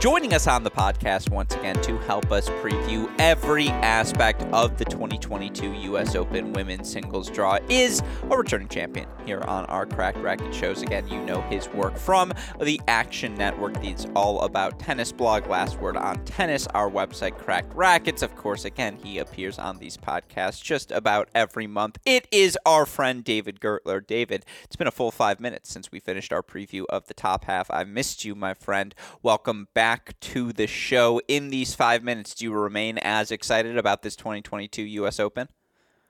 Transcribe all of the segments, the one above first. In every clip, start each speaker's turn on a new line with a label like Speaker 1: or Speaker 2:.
Speaker 1: Joining us on the podcast once again to help us preview every aspect of the 2022 U.S. Open women's singles draw is a returning champion here on our Cracked Racquet shows. Again, you know his work from the Action Network, It's all about tennis blog, Last Word on Tennis, our website, Cracked Racquets. Of course, again, he appears on these podcasts just about every month. It is our friend David Gertler. David, it's been a full five minutes since we finished our preview of the top half. I missed you, my friend. Welcome back back to the show. In these five minutes, do you remain as excited about this 2022 U.S. Open?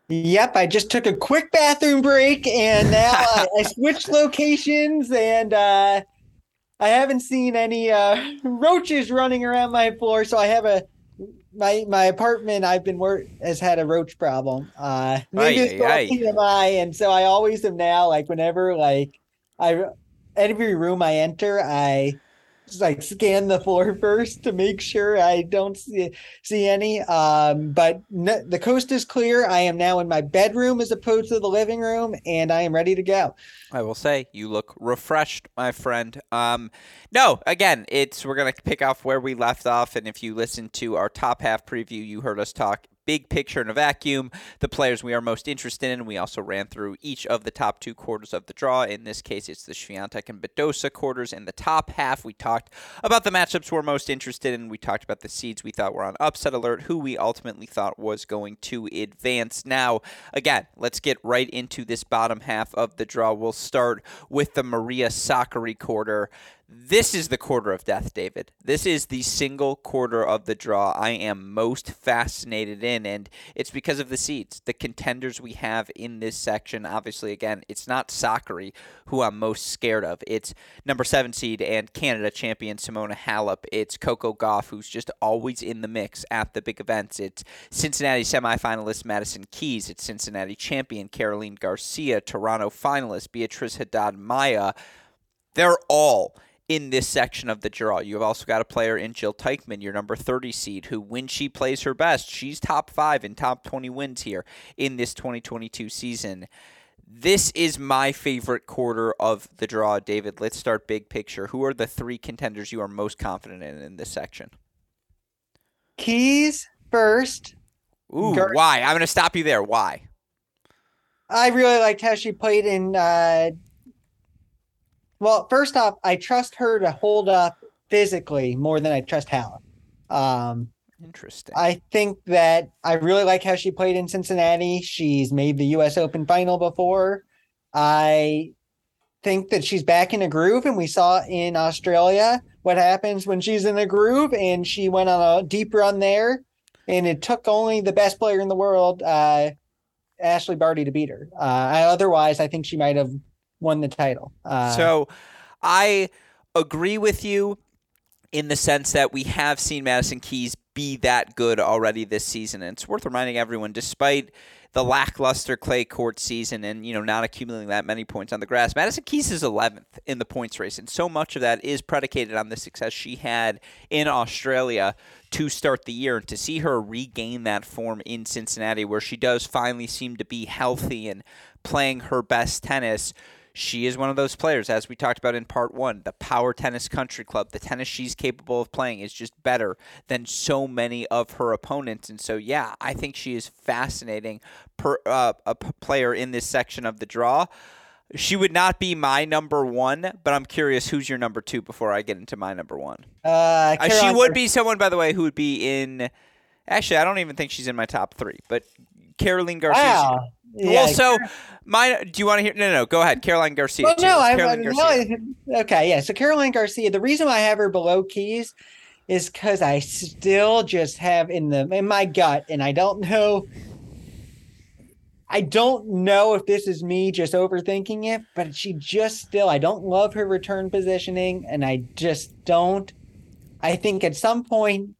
Speaker 2: Yep, I just took a quick bathroom break and now I, I switched locations and uh, I haven't seen any uh, roaches running around my floor. So I have a my my apartment I've been work has had a roach problem. Uh, maybe it's TMI, and so I always am now like whenever like I every room I enter I like scan the floor first to make sure I don't see, see any. Um, but the coast is clear. I am now in my bedroom as opposed to the living room, and I am ready to go.
Speaker 1: I will say you look refreshed, my friend. Um, no, again, it's we're gonna pick off where we left off, and if you listen to our top half preview, you heard us talk big picture in a vacuum, the players we are most interested in. We also ran through each of the top two quarters of the draw. In this case, it's the Swiatek and Badosa quarters. In the top half, we talked about the matchups we're most interested in. We talked about the seeds we thought were on upset alert, who we ultimately thought was going to advance. Now, again, let's get right into this bottom half of the draw. We'll start with the Maria Sakkari quarter. This is the quarter of death, David. This is the single quarter of the draw I am most fascinated in, and it's because of the seeds, the contenders we have in this section. Obviously, again, it's not Sakkari who I'm most scared of. It's number seven seed and Canada champion Simona Halep. It's Coco Gauff, who's just always in the mix at the big events. It's Cincinnati semifinalist Madison Keys. It's Cincinnati champion Caroline Garcia, Toronto finalist Beatriz Haddad Maia. They're all in this section of the draw. You've also got a player in Jil Teichmann, your number 30 seed, who, when she plays her best, she's top five and top 20 wins here in this 2022 season. This is my favorite quarter of the draw, David. Let's start big picture. Who are the three contenders you are most confident in in this section?
Speaker 2: Keys first.
Speaker 1: Ooh, Gar- why? I'm going to stop you there. Why?
Speaker 2: I really liked how she played in uh, well, first off, I trust her to hold up physically more than I trust Halep. Um,
Speaker 1: Interesting.
Speaker 2: I think that I really like how she played in Cincinnati. She's made the U.S. Open final before. I think that she's back in a groove, and we saw in Australia what happens when she's in a groove, and she went on a deep run there, and it took only the best player in the world, uh, Ashleigh Barty, to beat her. Uh, otherwise, I think she might have won the title.
Speaker 1: Uh, so I agree with you in the sense that we have seen Madison Keys be that good already this season. And it's worth reminding everyone, despite the lackluster clay court season and you know not accumulating that many points on the grass. Madison Keys is 11th in the points race, and so much of that is predicated on the success she had in Australia to start the year. And to see her regain that form in Cincinnati, where she does finally seem to be healthy and playing her best tennis she is one of those players, as we talked about in part one. The Power Tennis Country Club, the tennis she's capable of playing is just better than so many of her opponents. And so, yeah, I think she is fascinating per, uh, a p- player in this section of the draw. She would not be my number one, but I'm curious who's your number two before I get into my number one.
Speaker 2: Uh,
Speaker 1: uh, she would be someone, by the way, who would be in. Actually, I don't even think she's in my top three, but Caroline Garcia.
Speaker 2: Wow.
Speaker 1: Yeah. Well, so my, do you want to hear? No, no. Go ahead, Caroline Garcia.
Speaker 2: Well, no, I, Caroline Garcia. No, okay, yeah. So Caroline Garcia. The reason why I have her below Keys is because I still just have in the in my gut, and I don't know I don't know if this is me just overthinking it, but she just still, I don't love her return positioning. And I just don't. I think at some point,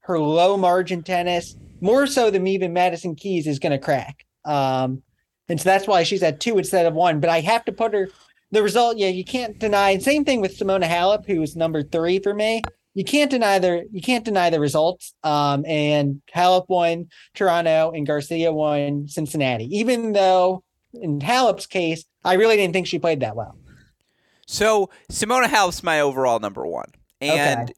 Speaker 2: her low margin tennis, more so than even Madison Keys, is going to crack. Um, and so that's why she's at two instead of one. But I have to put her the result. Yeah, you can't deny. Same thing with Simona Halep, who was number three for me you can't deny the you can't deny the results. Um, and Halep won Toronto and Garcia won Cincinnati. Even though in Halep's case, I really didn't think she played that well.
Speaker 1: So Simona Halep's my overall number one, and okay.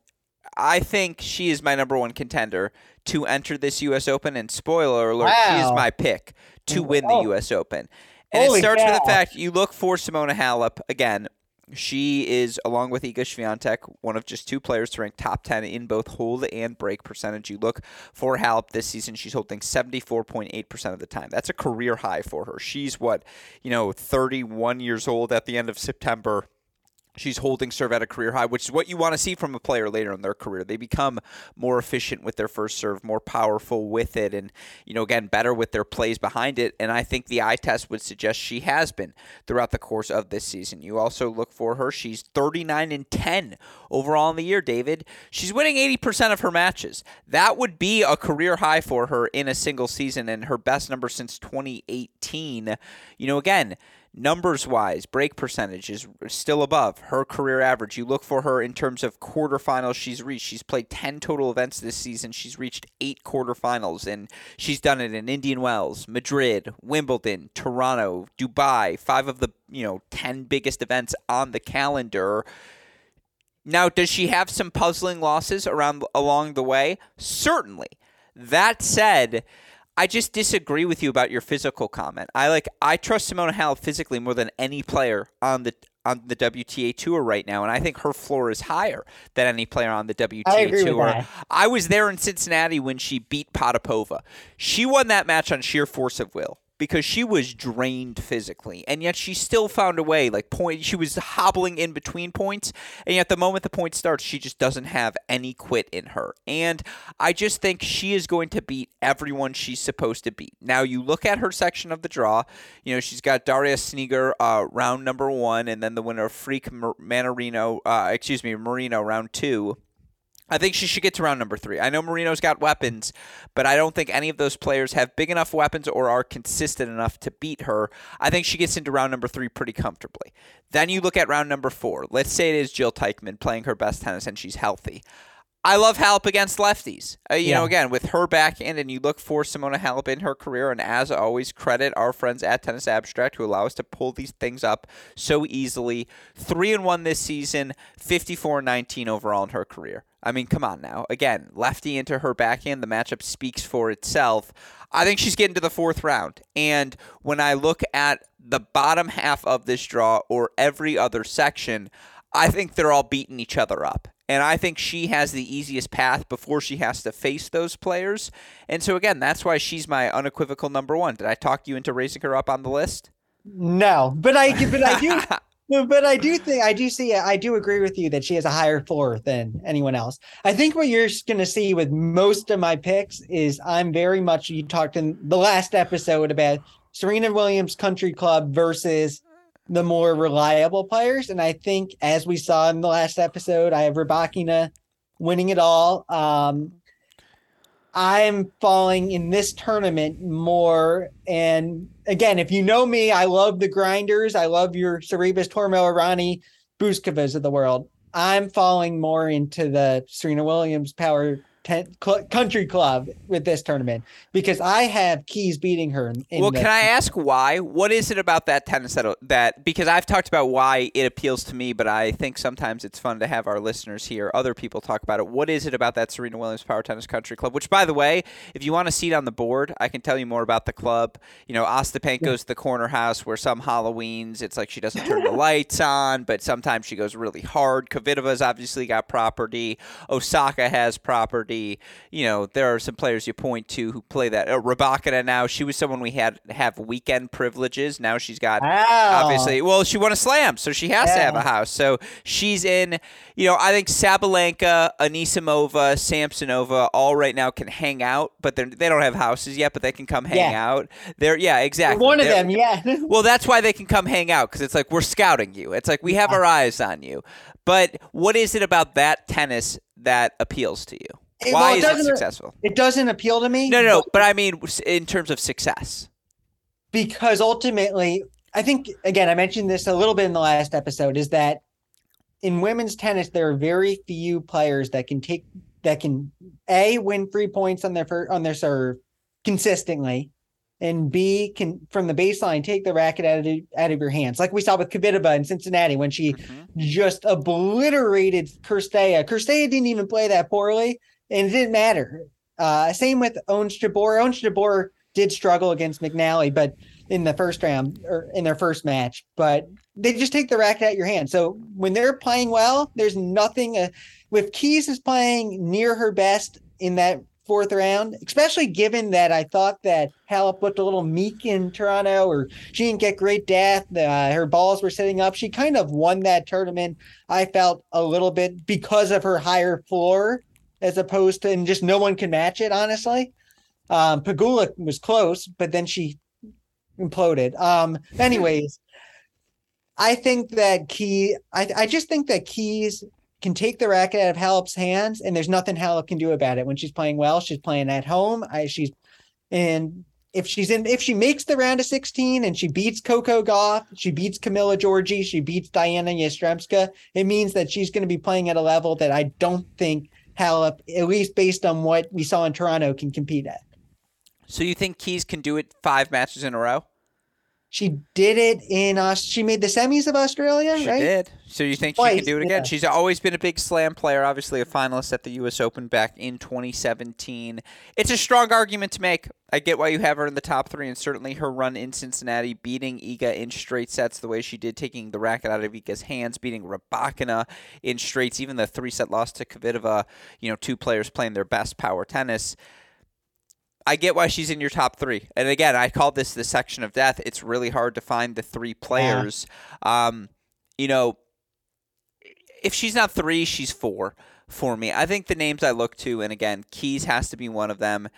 Speaker 1: I think she is my number one contender to enter this U.S. Open. And spoiler alert, wow. she is my pick to mm. win the oh. U.S. Open. And Holy it starts cow. with the fact you look for Simona Halep again. She is, along with Iga Swiatek, one of just two players to rank top 10 in both hold and break percentage. You look for Halep this season, she's holding 74.8% of the time. That's a career high for her. She's what, you know, 31 years old at the end of September she's holding serve at a career high, which is what you want to see from a player later in their career. They become more efficient with their first serve, more powerful with it, and you know again better with their plays behind it. And I think the eye test would suggest she has been throughout the course of this season. You also look for her; she's 39 and 10 overall in the year. David, she's winning 80% of her matches. That would be a career high for her in a single season, and her best number since 2018. You know, again numbers wise, break percentage is still above her career average. You look for her in terms of quarterfinals she's reached. She's played 10 total events this season. She's reached eight quarterfinals, and she's done it in Indian Wells, Madrid, Wimbledon, Toronto, Dubai, five of the you know 10 biggest events on the calendar. Now, does she have some puzzling losses around along the way? Certainly. That said, I just disagree with you about your physical comment. I like I trust Simona Halep physically more than any player on the on the WTA tour right now, and I think her floor is higher than any player on the WTA tour. I was there in Cincinnati when she beat Potapova. She won that match on sheer force of will because she was drained physically and yet she still found a way like point she was hobbling in between points and yet the moment the point starts she just doesn't have any quit in her. And i just think she is going to beat everyone she's supposed to beat. Now you look at her section of the draw you know she's got Daria Snigur uh, round number one and then the winner of freak Mannarino, uh, excuse me marino round two I think she should get to round number three. I know Marino's got weapons, but I don't think any of those players have big enough weapons or are consistent enough to beat her. I think she gets into round number three pretty comfortably. Then you look at round number four. Let's say it is Jil Teichmann playing her best tennis and she's healthy. I love Halep against lefties. Uh, you yeah. know, again, with her backhand, and you look for Simona Halep in her career, and as always, credit our friends at Tennis Abstract who allow us to pull these things up so easily. Three and one this season, 54 19 overall in her career. I mean, come on now. Again, lefty into her backhand, the matchup speaks for itself. I think she's getting to the fourth round. And when I look at the bottom half of this draw or every other section, I think they're all beating each other up. And I think she has the easiest path before she has to face those players. And so, again, that's why she's my unequivocal number one. Did I talk you into raising her up on the list?
Speaker 2: No, but I but I do but I do think I do see I do agree with you that she has a higher floor than anyone else. I think what you're going to see with most of my picks is I'm very much you talked in the last episode about Serena Williams Country Club versus the more reliable players. And I think, as we saw in the last episode, I have Rybakina winning it all. Um, I'm falling in this tournament more. And again, if you know me, I love the grinders. I love your Sorribes, Tormo, Rani, Bouzkovas of the world. I'm falling more into the Serena Williams power ten, cl- country club with this tournament because I have Keys beating her. In, in
Speaker 1: well,
Speaker 2: the,
Speaker 1: can I ask why? What is it about that tennis that that because I've talked about why it appeals to me, but I think sometimes it's fun to have our listeners hear other people talk about it. What is it about that Serena Williams Power Tennis Country Club? Which, by the way, if you want a seat on the board, I can tell you more about the club. You know, Ostapenko's yeah. the corner house where some Halloweens it's like she doesn't turn the lights on, but sometimes she goes really hard. Kvitova's obviously got property. Osaka has property. You know, there are some players you point to who play that. Uh, Rybakina now, she was someone we had have weekend privileges. Now she's got
Speaker 2: Wow.
Speaker 1: obviously. Well, she won a slam, so she has to have a house. So she's in. You know, I think Sabalenka, Anisimova, Samsonova, all right now can hang out, but they're, they don't have houses yet. But they can come hang
Speaker 2: Yeah.
Speaker 1: out. They're yeah, exactly.
Speaker 2: One of
Speaker 1: They're-
Speaker 2: them, yeah.
Speaker 1: well, that's why they can come hang out because it's like we're scouting you. It's like we have our eyes on you. But what is it about that tennis that appeals to you?
Speaker 2: It-
Speaker 1: Why
Speaker 2: well, it
Speaker 1: is it
Speaker 2: doesn't-
Speaker 1: successful?
Speaker 2: It doesn't appeal to me.
Speaker 1: No, no, no. But I mean, in terms of success.
Speaker 2: because ultimately, I think again, I mentioned this a little bit in the last episode, is that in women's tennis there are very few players that can take that can a win three points on their on their serve consistently, and b can from the baseline take the racket out of out of your hands, like we saw with Kvitova in Cincinnati when she mm-hmm. just obliterated Cirstea. Cirstea didn't even play that poorly, and it didn't matter. Uh, same with Ons Jabeur. Ons Jabeur did struggle against McNally, but in the first round or in their first match, but they just take the racket out your hand. So when they're playing well, there's nothing. Uh, if Keys is playing near her best in that fourth round, especially given that I thought that Halep looked a little meek in Toronto, or she didn't get great depth. Uh, her balls were sitting up. She kind of won that tournament. I felt a little bit because of her higher floor, as opposed to and just no one can match it. Honestly, um, Pegula was close, but then she imploded. Um, anyways, I think that Key, I, I just think that Keys can take the racket out of Halep's hands, and there's nothing Halep can do about it. When she's playing well, she's playing at home. I, she's and if she's in, if she makes the round of 16 and she beats Coco Gauff, she beats Camila Giorgi, she beats Dayana Yastremska, it means that she's going to be playing at a level that I don't think Halep, at least based on what we saw in Toronto, can compete at.
Speaker 1: So you think Keys can do it five matches in a row?
Speaker 2: She did it in us. She made the semis of Australia,
Speaker 1: She
Speaker 2: right?
Speaker 1: did. So you think she can do it again?
Speaker 2: yeah.
Speaker 1: She's always been a big slam player, obviously a finalist at the US Open back in 2017. It's a strong argument to make. I get why you have her in the top three, and certainly her run in Cincinnati, beating Iga in straight sets the way she did, taking the racket out of Iga's hands, beating Rybakina in straights, even the three set loss to Kvitova, you know, two players playing their best power tennis. I get why she's in your top three. And again, I call this the section of death. It's really hard to find the three players. Um, you know, if she's not three, she's four for me. I think the names I look to, and again, Keys has to be one of them.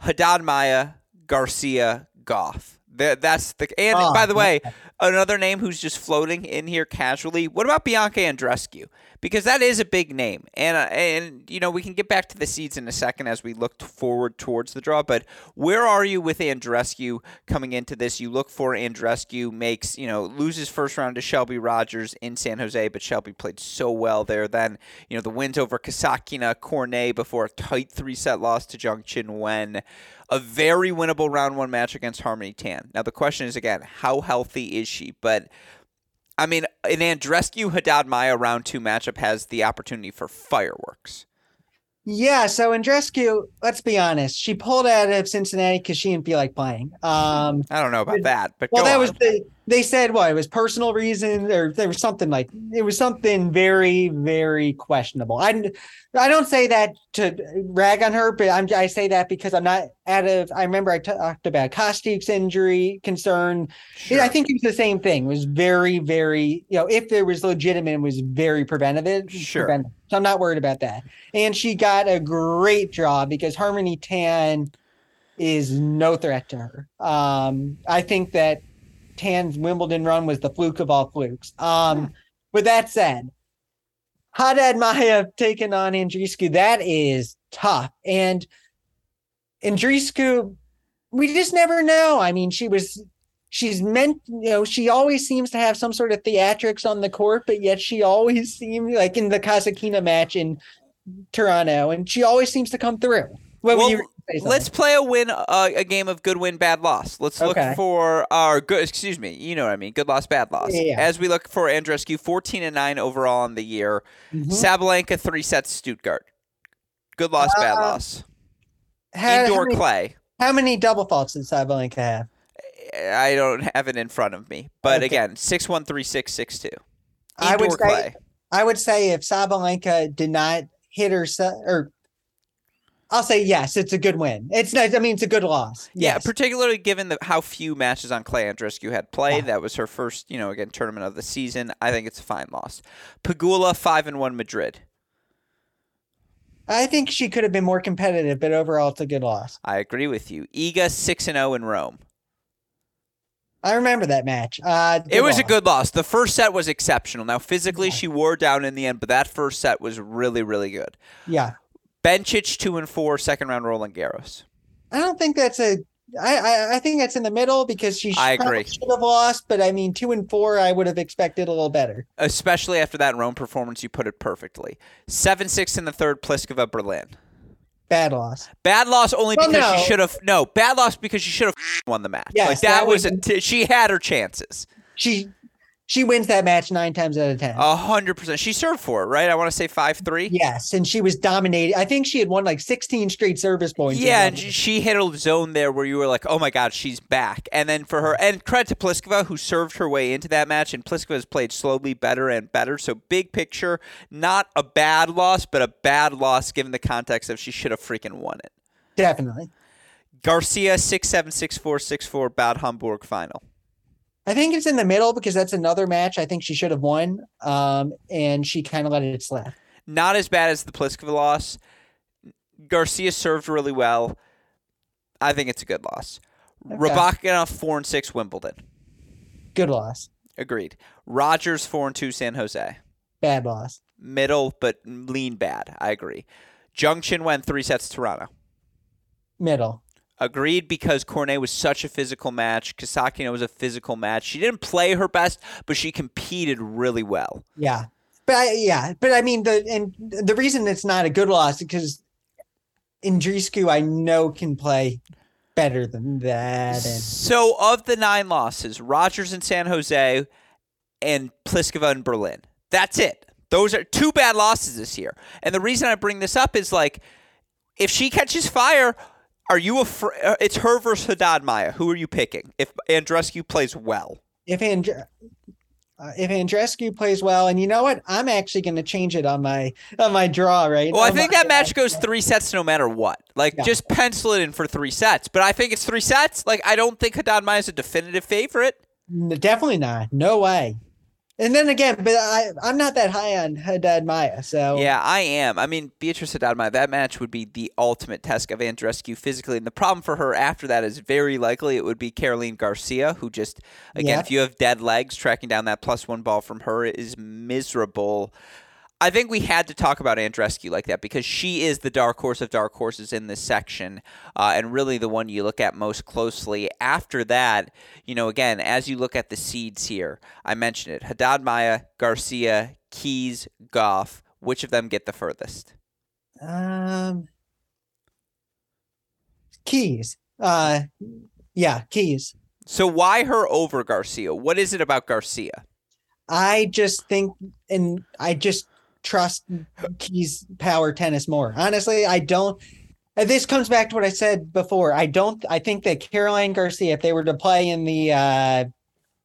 Speaker 1: Haddad Maia, Garcia, Gauff. Th- That's the and
Speaker 2: Oh,
Speaker 1: by the way, another name who's just floating in here casually. What about Bianca Andreescu? Because that is a big name, and uh, and you know we can get back to the seeds in a second as we look forward towards the draw. But where are you with Andreescu coming into this? You look for Andreescu makes you know loses first round to Shelby Rogers in San Jose, but Shelby played so well there. Then you know the wins over Kasatkina, Cornet before a tight three set loss to Zheng Qinwen a very winnable round one match against Harmony Tan. Now the question is again, how healthy is she? But I mean, an Andreescu Haddad Maia round two matchup has the opportunity for fireworks.
Speaker 2: Yeah, so Andreescu, let's be honest, she pulled out of Cincinnati because she didn't feel like playing. Um,
Speaker 1: I don't know about that, but
Speaker 2: well, that
Speaker 1: on.
Speaker 2: was the they said what it was personal reasons or there was something like it was something very very questionable. I I don't say that to rag on her, but I'm I say that because I'm not out of. I remember I talked about Kostyuk's injury concern.
Speaker 1: Sure.
Speaker 2: I think it was the same thing. It was very very you know if there was legitimate, it was very preventative.
Speaker 1: Sure.
Speaker 2: preventative. So I'm not worried about that. And she got a great draw because Harmony Tan is no threat to her. Um, I think that Tan's Wimbledon run was the fluke of all flukes. Um, with that said, Haddad Maia taking on Andreescu, that is tough. And Andreescu, we just never know. I mean, she was she's meant, you know, she always seems to have some sort of theatrics on the court, but yet she always seemed like in the Kasatkina match in Toronto, and she always seems to come through. What
Speaker 1: Well? Let's play a win, uh, a game of good win, bad loss. Let's look
Speaker 2: Okay.
Speaker 1: for our good. Excuse me, you know what I mean. Good loss, bad loss.
Speaker 2: Yeah, yeah.
Speaker 1: As we look for Andreescu, fourteen and nine overall on the year.
Speaker 2: Mhm.
Speaker 1: Sabalenka three sets Stuttgart. Good loss, bad
Speaker 2: Uh,
Speaker 1: loss.
Speaker 2: How- how
Speaker 1: Indoor
Speaker 2: many-
Speaker 1: clay.
Speaker 2: How many double faults did Sabalenka have?
Speaker 1: I don't have it in front of me, but
Speaker 2: Okay.
Speaker 1: again, six one three six six two.
Speaker 2: I would say-
Speaker 1: clay.
Speaker 2: I would say if Sabalenka did not hit her or I'll say yes. It's a good win. It's nice. I mean, it's a good loss.
Speaker 1: Yeah,
Speaker 2: Yes.
Speaker 1: particularly given the, how few matches on clay Andreescu had played.
Speaker 2: Yeah.
Speaker 1: That was her first, you know, again tournament of the season. I think it's a fine loss. Pegula five and one Madrid.
Speaker 2: I think she could have been more competitive, but overall, it's a good loss.
Speaker 1: I agree with you. Iga six and zero in Rome.
Speaker 2: I remember that match. Uh,
Speaker 1: It was a good loss. The first set was exceptional. Now physically she wore down in the end, but that first set was really really good.
Speaker 2: Yeah.
Speaker 1: Bencic two and four, second round Roland Garros.
Speaker 2: I don't think that's a. I, I I think that's in the middle because she
Speaker 1: I agree.
Speaker 2: should have lost, but I mean two and four I would have expected a little better.
Speaker 1: Especially after that Rome performance, you put it perfectly. Seven six in the third, Pliskova Berlin.
Speaker 2: Bad loss.
Speaker 1: Bad loss only
Speaker 2: Well,
Speaker 1: because
Speaker 2: no.
Speaker 1: she should have no bad loss because she should have won the match.
Speaker 2: Yes,
Speaker 1: like that,
Speaker 2: that
Speaker 1: was
Speaker 2: was-
Speaker 1: a t- she had her chances.
Speaker 2: She she wins that match nine times out of ten.
Speaker 1: A hundred percent. She served for it, right? I want to say five three.
Speaker 2: yes, and she was dominating. I think she had won like sixteen straight service points.
Speaker 1: Yeah, and she hit a zone there where you were like, "Oh my God, she's back!" And then for her, and credit to Pliskova who served her way into that match, and Pliskova has played slowly better and better. So big picture, not a bad loss, but a bad loss given the context of she should have freaking won it.
Speaker 2: definitely.
Speaker 1: Garcia six seven six four six four Bad Homburg final.
Speaker 2: I think it's in the middle because that's another match I think she should have won. Um, and she kind of let it slip.
Speaker 1: Not as bad as the Pliskova loss. Garcia served really well. I think it's a good loss.
Speaker 2: Okay.
Speaker 1: Rybakina four and six Wimbledon.
Speaker 2: Good loss.
Speaker 1: Agreed. Rogers four and two San Jose.
Speaker 2: Bad loss.
Speaker 1: Middle but lean bad. I agree. Zheng Qinwen three sets to Toronto.
Speaker 2: Middle.
Speaker 1: Agreed because Cornet was such a physical match. Kasatkina was a physical match. She didn't play her best, but she competed really well.
Speaker 2: Yeah. But I, yeah, but I mean the and the reason it's not a good loss is because Andreescu I know can play better than that. And
Speaker 1: So of the nine losses, Rogers in San Jose and Pliskova in Berlin. That's it. Those are two bad losses this year. And the reason I bring this up is like, if she catches fire, are you afraid? It's her versus Haddad Maia. Who are you picking? If Andreescu plays well,
Speaker 2: if Andre, uh, if Andreescu plays well, and you know what, I'm actually going to change it on my on my draw right.
Speaker 1: well, I think that match goes three sets no matter what. Like,
Speaker 2: Yeah.
Speaker 1: just pencil it in for three sets. But I think it's three sets. Like, I don't think Haddad Maia is a definitive favorite.
Speaker 2: Definitely not. No way. And then again, but I I'm not that high on Haddad Maia, so
Speaker 1: Yeah, I am. I mean, Beatriz Haddad, Maia, that match would be the ultimate test of Andreescu physically. And the problem for her after that is very likely it would be Caroline Garcia, who just, again,
Speaker 2: Yeah.
Speaker 1: if you have dead legs, tracking down that plus one ball from her is miserable. I think we had to talk about Andreescu like that because she is the dark horse of dark horses in this section, uh, and really the one you look at most closely. After that, you know, again, as you look at the seeds here, I mentioned it: Haddad Maia, Garcia, Keys, Gauff. Which of them get the furthest?
Speaker 2: Um, keys. Uh, yeah, keys.
Speaker 1: So why her over Garcia? What is it about Garcia?
Speaker 2: I just think, and I just trust Keys power tennis more. Honestly, I don't. This comes back to what I said before. I don't. I think that Caroline Garcia, if they were to play in the, uh,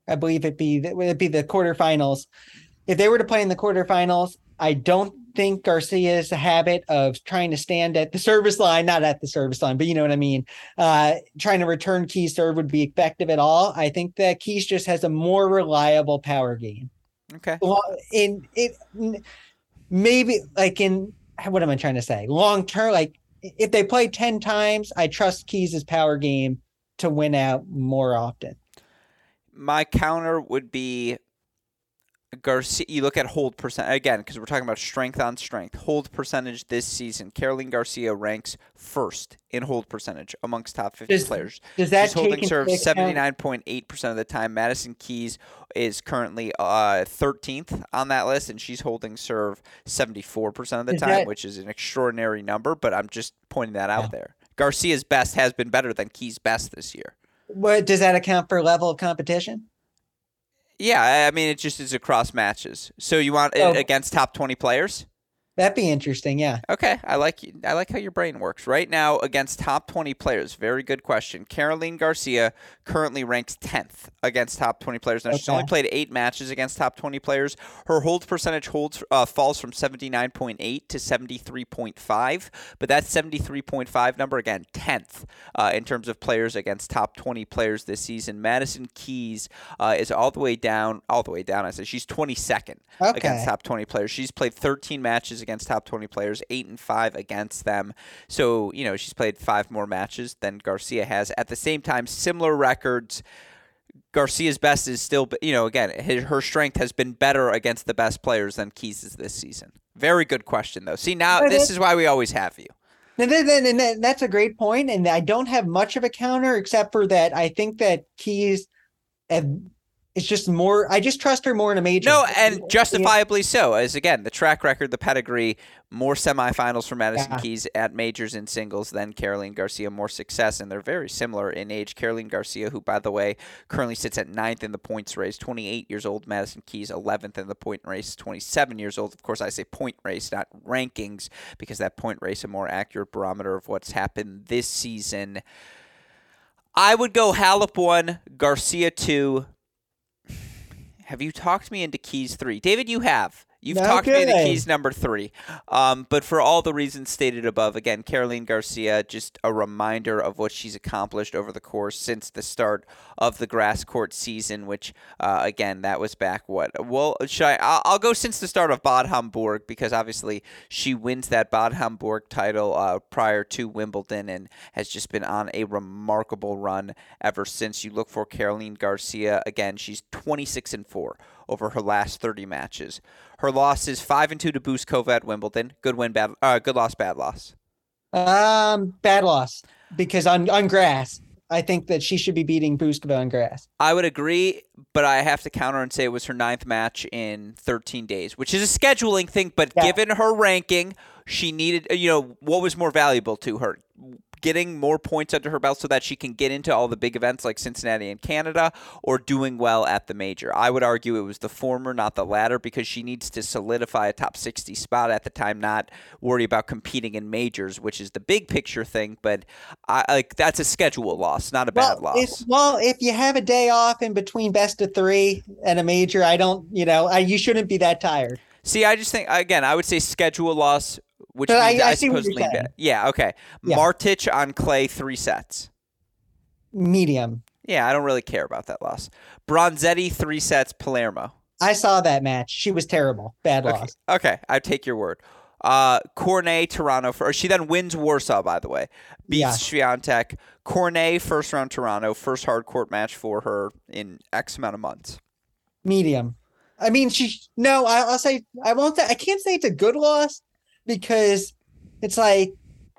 Speaker 2: I believe it be would it be the quarterfinals. If they were to play in the quarterfinals, I don't think Garcia's habit of trying to stand at the service line, not at the service line, but you know what I mean, uh, trying to return Keys serve would be effective at all. I think that Keys just has a more reliable power game
Speaker 1: Okay.
Speaker 2: well, in it maybe like in what am I trying to say? Long term, like if they play 10 times, I trust Keys' power game to win out more often.
Speaker 1: My counter would be Garcia. You look at hold percent again because we're talking about strength on strength. Hold percentage this season. Caroline Garcia ranks first in hold percentage amongst top 50
Speaker 2: Does-
Speaker 1: players.
Speaker 2: Does that
Speaker 1: She's holding serve seventy nine point eight percent of the time. Madison Keys is currently uh thirteenth on that list, and she's holding serve seventy four percent of the time,
Speaker 2: that-
Speaker 1: which is an extraordinary number. But I'm just pointing that out
Speaker 2: Yeah.
Speaker 1: there. Garcia's best has been better than Keys' best this year.
Speaker 2: What does that account for level of competition?
Speaker 1: Yeah, I mean it just is across matches. So you want it
Speaker 2: Oh.
Speaker 1: against top twenty players?
Speaker 2: That'd be interesting, yeah.
Speaker 1: Okay, I like I like how your brain works. Right now, against top twenty players, very good question. Caroline Garcia currently ranks tenth against top twenty players. Now okay. she's only played eight matches against top twenty players. Her hold percentage holds uh, falls from seventy nine point eight to seventy three point five, but that seventy three point five number again tenth uh, in terms of players against top twenty players this season. Madison Keys uh, is all the way down, all the way down. I said she's twenty second okay. against top twenty players. She's played thirteen matches against top 20 players, 8 and 5 against them. So, you know, she's played 5 more matches than Garcia has. At the same time, similar records. Garcia's best is still, you know, again, her strength has been better against the best players than Keys' this season. Very good question, though. See, now this is why we always have you.
Speaker 2: And that's a great point, and I don't have much of a counter except for that. I think that Keys it's just more. I just trust her more in a major.
Speaker 1: No, and justifiably so. As again, the track record, the pedigree, more semifinals for Madison yeah. Keys at majors in singles than Caroline Garcia. More success, and they're very similar in age. Caroline Garcia, who by the way currently sits at ninth in the points race, 28 years old. Madison Keys, 11th in the point race, 27 years old. Of course, I say point race, not rankings, because that point race a more accurate barometer of what's happened this season. I would go Halep one, Garcia two, have you talked me into keys three? David, you have. You've no talked kidding. me into keys number three. Um, but for all the reasons stated above, again, Caroline Garcia, just a reminder of what she's accomplished over the course since the start of the grass court season, which, uh, again, that was back what? Well, should I? I'll, I'll, go since the start of Bad Homburg because obviously she wins that Bad Homburg title uh, prior to Wimbledon and has just been on a remarkable run ever since. You look for Caroline Garcia. Again, she's 26 and 4 over her last 30 matches. Her loss is 5 and 2 to Bouzkova at Wimbledon. Good win, bad uh, good loss, bad loss.
Speaker 2: Um, bad loss because on on grass, I think that she should be beating Bouzkova on grass.
Speaker 1: I would agree, but I have to counter and say it was her ninth match in 13 days, which is a scheduling thing. But yeah. given her ranking, she needed, you know, what was more valuable to her? Getting more points under her belt so that she can get into all the big events like Cincinnati and Canada or doing well at the major. I would argue it was the former, not the latter, because she needs to solidify a top 60 spot at the time, not worry about competing in majors, which is the big picture thing. But I, like that's a schedule loss, not a
Speaker 2: well,
Speaker 1: bad loss.
Speaker 2: If, well, if you have a day off in between best of three and a major, I don't, you know, I, you shouldn't be that tired.
Speaker 1: See, I just think again, I would say schedule loss which means I, I, I suppose lean back. Yeah, okay. Yeah. Martic on clay, three sets.
Speaker 2: Medium.
Speaker 1: Yeah, I don't really care about that loss. Bronzetti, three sets, Palermo.
Speaker 2: I saw that match. She was terrible. Bad
Speaker 1: okay.
Speaker 2: loss.
Speaker 1: Okay, I take your word. Uh, Cornet, Toronto. For, she then wins Warsaw, by the way. Beats yeah. Swiatek. Cornet, first round Toronto. First hard court match for her in X amount of months.
Speaker 2: Medium. I mean, she. No, I, will say I won't. Say, I can't say it's a good loss because it's like,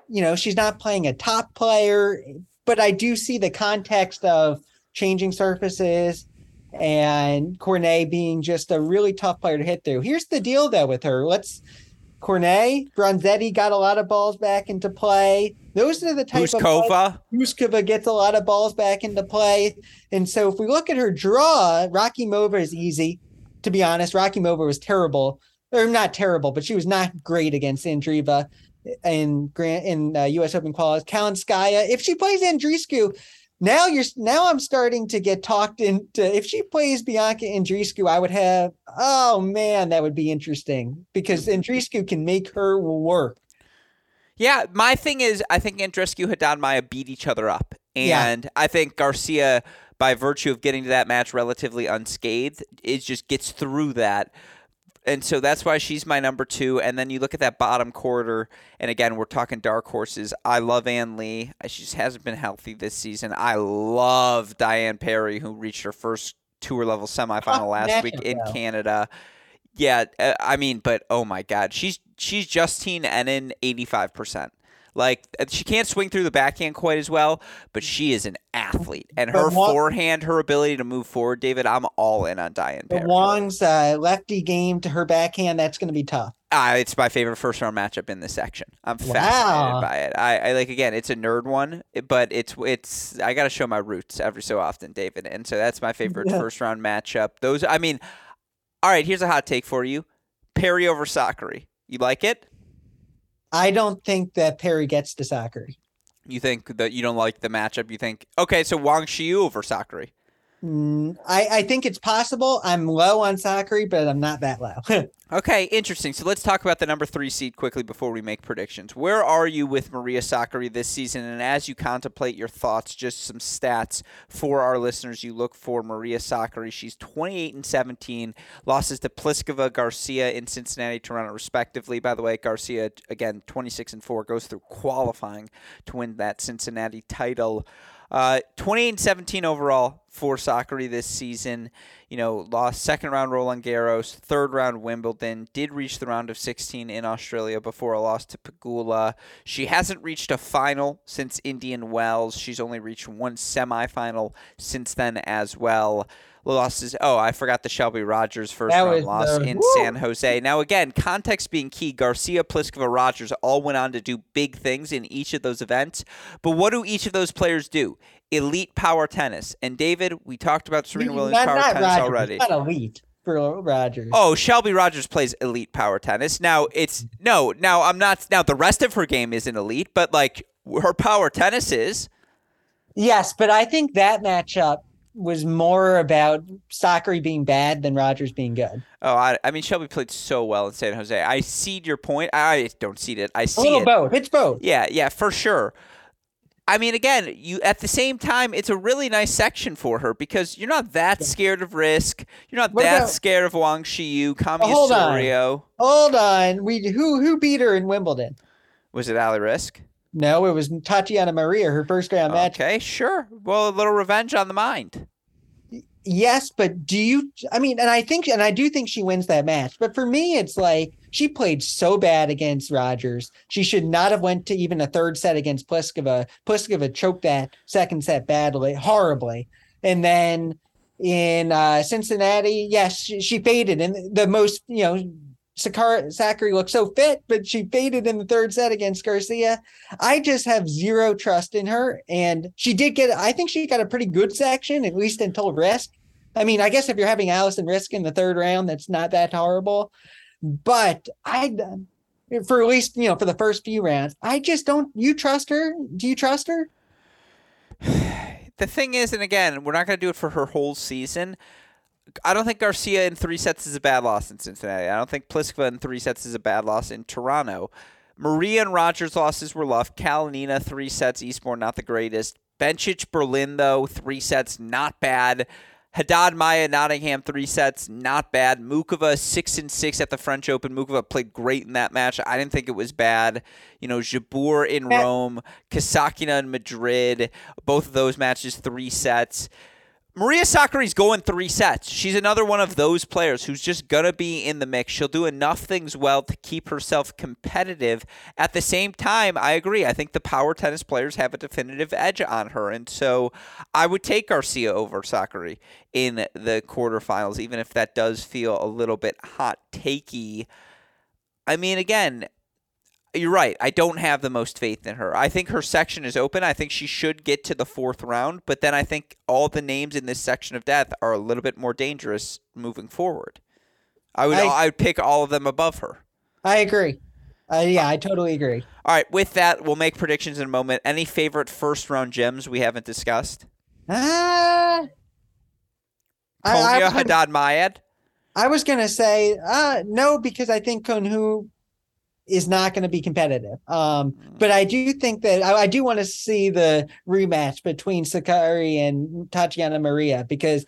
Speaker 2: you know, she's not playing a top player, but I do see the context of changing surfaces and Cornet being just a really tough player to hit through. Here's the deal though with her. Let's Cornet, Bronzetti got a lot of balls back into play. Those are the type
Speaker 1: Bouzkova.
Speaker 2: of Bouzkova gets a lot of balls back into play. And so if we look at her draw, Rakhimova is easy. To be honest, Rakhimova was terrible or not terrible, but she was not great against Andreeva in Grant in uh, U.S. Open qualifiers. Kalinskaya, if she plays Andreescu, now you're now I'm starting to get talked into. If she plays Bianca Andreescu, I would have. Oh man, that would be interesting because Andreescu can make her work.
Speaker 1: Yeah, my thing is, I think Andreescu and Don Maya beat each other up, and yeah. I think Garcia, by virtue of getting to that match relatively unscathed, is just gets through that and so that's why she's my number two. And then you look at that bottom quarter, and again, we're talking dark horses. I love Ann Li. She just hasn't been healthy this season. I love Diane Parry, who reached her first tour level semifinal oh, last week in Canada. Yeah, uh, I mean, but oh my God, she's she's Justine Henin eighty five percent. Like she can't swing through the backhand quite as well, but she is an athlete, and her Wong, forehand, her ability to move forward, David, I'm all in on Diane.
Speaker 2: But Wang's uh, lefty game to her backhand, that's going to be tough.
Speaker 1: Uh, it's my favorite first round matchup in this section. I'm wow. fascinated by it. I, I, like again, it's a nerd one, but it's it's I got to show my roots every so often, David, and so that's my favorite yeah. first round matchup. Those, I mean, all right. Here's a hot take for you: Parry over Sakkari. You like it?
Speaker 2: I don't think that Parry gets to Sakkari.
Speaker 1: You think that you don't like the matchup? You think okay, so Wang Xiyu over Sakkari.
Speaker 2: Mm, I, I think it's possible. I'm low on Sakkari, but I'm not that low.
Speaker 1: Okay, interesting. So let's talk about the number three seed quickly before we make predictions. Where are you with Maria Sakkari this season? And as you contemplate your thoughts, just some stats for our listeners. You look for Maria Sakkari. She's 28 and 17, losses to Pliskova, Garcia in Cincinnati, Toronto, respectively. By the way, Garcia again 26 and 4 goes through qualifying to win that Cincinnati title. Uh, 28 and 17 overall for Sakkari this season. You know, lost second round Roland Garros, third round Wimbledon, did reach the round of 16 in Australia before a loss to Pegula. She hasn't reached a final since Indian Wells. She's only reached one semifinal since then as well losses. Oh, I forgot the Shelby Rogers first
Speaker 2: That
Speaker 1: round loss
Speaker 2: the-
Speaker 1: in
Speaker 2: Woo!
Speaker 1: San Jose. Now, again, context being key. Garcia, Pliskova, Rogers all went on to do big things in each of those events. But what do each of those players do? Elite power tennis. And David, we talked about Serena Williams
Speaker 2: not,
Speaker 1: power
Speaker 2: not
Speaker 1: tennis
Speaker 2: Rogers.
Speaker 1: already.
Speaker 2: Not elite for Rogers.
Speaker 1: Oh, Shelby Rogers plays elite power tennis. Now it's no. Now I'm not. Now the rest of her game isn't elite, but like her power tennis is.
Speaker 2: Yes, but I think that matchup was more about Sakkari being bad than Rogers being good.
Speaker 1: Oh, I, I mean Shelby played so well in San Jose. I seed your point. I don't seed it. I see
Speaker 2: little
Speaker 1: it.
Speaker 2: both. It's both.
Speaker 1: Yeah, yeah, for sure. I mean, again, you at the same time, it's a really nice section for her because you're not that scared of Riske. You're not
Speaker 2: What
Speaker 1: that
Speaker 2: about-
Speaker 1: scared of Wang Xiyu, Kami oh,
Speaker 2: hold on. Hold on. We who who beat her in Wimbledon?
Speaker 1: Was it Ali Riske?
Speaker 2: No, it was Tatiana Maria, her first round match.
Speaker 1: Okay, sure. Well, a little revenge on the mind.
Speaker 2: Yes, but do you? I mean, and I think, and I do think she wins that match. But for me, it's like she played so bad against Rogers. She should not have went to even a third set against Pliskova. Pliskova choked that second set badly, horribly, and then in uh, Cincinnati, yes, she, she faded. And the most, you know, Sakar Zachary looked so fit, but she faded in the third set against Garcia. I just have zero trust in her. And she did get, I think she got a pretty good section, at least until Riske. I mean, I guess if you're having Alison Riske in the third round, that's not that horrible. But I, for at least, you know, for the first few rounds, I just don't, you trust her? Do you trust her?
Speaker 1: The thing is, and again, we're not going to do it for her whole season. I don't think Garcia in three sets is a bad loss in Cincinnati. I don't think Pliskova in three sets is a bad loss in Toronto. Maria and Rogers losses were rough. Kalinina three sets. Eastbourne not the greatest. Bencic Berlin though three sets not bad. Haddad Maya Nottingham three sets not bad. Muchova six and six at the French Open. Muchova played great in that match. I didn't think it was bad. You know Jabeur in Rome, Kasatkina in Madrid. Both of those matches three sets. Maria Sakkari's going three sets. She's another one of those players who's just gonna be in the mix. She'll do enough things well to keep herself competitive. At the same time, I agree. I think the power tennis players have a definitive edge on her, and so I would take Garcia over Sakkari in the quarterfinals, even if that does feel a little bit hot takey. I mean, again, you're right. I don't have the most faith in her. I think her section is open. I think she should get to the fourth round, but then I think all the names in this section of death are a little bit more dangerous moving forward. I would
Speaker 2: I-
Speaker 1: I, would pick all of them above her.
Speaker 2: I agree. Uh, yeah, I totally agree.
Speaker 1: All right, with that, we'll make predictions in a moment. Any favorite first round gems we haven't discussed?
Speaker 2: I, I,
Speaker 1: Konya Haddad Mayed.
Speaker 2: I was gonna say uh, no because I think Konhu is not going to be competitive. Um, but I do think that I, I do want to see the rematch between Sakkari and Tatiana Maria because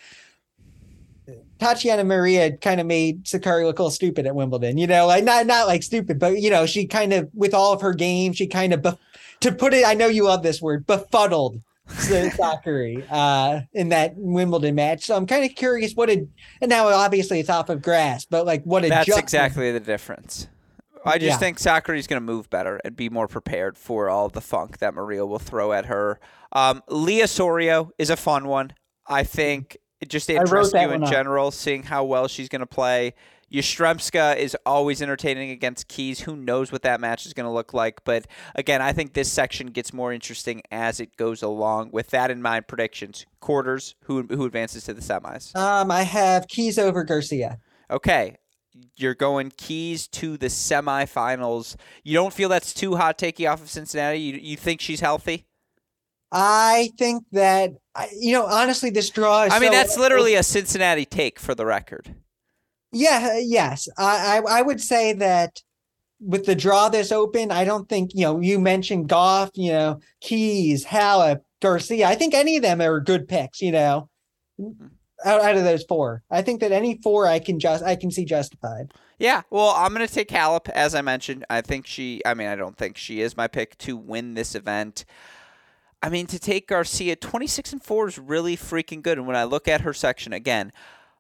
Speaker 2: Tatiana Maria kind of made Sakkari look a little stupid at Wimbledon. You know, like not not like stupid, but you know, she kind of with all of her game, she kind of bef- to put it. I know you love this word, befuddled. Sakkari uh, in that Wimbledon match. So I'm kind of curious what it. And now obviously it's off of grass, but like what a
Speaker 1: That's exactly the difference. I just
Speaker 2: Yeah.
Speaker 1: think Sakkari's going to move better and be more prepared for all the funk that Maria will throw at her. Um, Leah Sorio is a fun one. I think it just interests you in
Speaker 2: up.
Speaker 1: general, seeing how well she's going to play. Yastremska is always entertaining against Keys. Who knows what that match is going to look like? But again, I think this section gets more interesting as it goes along. With that in mind, predictions, quarters, who who advances to the semis?
Speaker 2: Um, I have keys over Garcia.
Speaker 1: Okay. You're going Keys to the semifinals. You don't feel that's too hot taking off of Cincinnati? You, you think she's healthy?
Speaker 2: I think that you know honestly, this draw.
Speaker 1: I mean,
Speaker 2: so,
Speaker 1: that's literally a Cincinnati take for the record.
Speaker 2: Yeah. Uh, yes, I, I I would say that with the draw this open, I don't think you know. You mentioned Gauff, you know, Keys, Halep, Garcia. I think any of them are good picks. You know, mm-hmm. Out, out of those four, I think that any four I can just I can see justified.
Speaker 1: Yeah, well, I'm going to take Halep as I mentioned. I think she. I mean, I don't think she is my pick to win this event. I mean, to take Garcia, 26 and 4 is really freaking good. And when I look at her section again,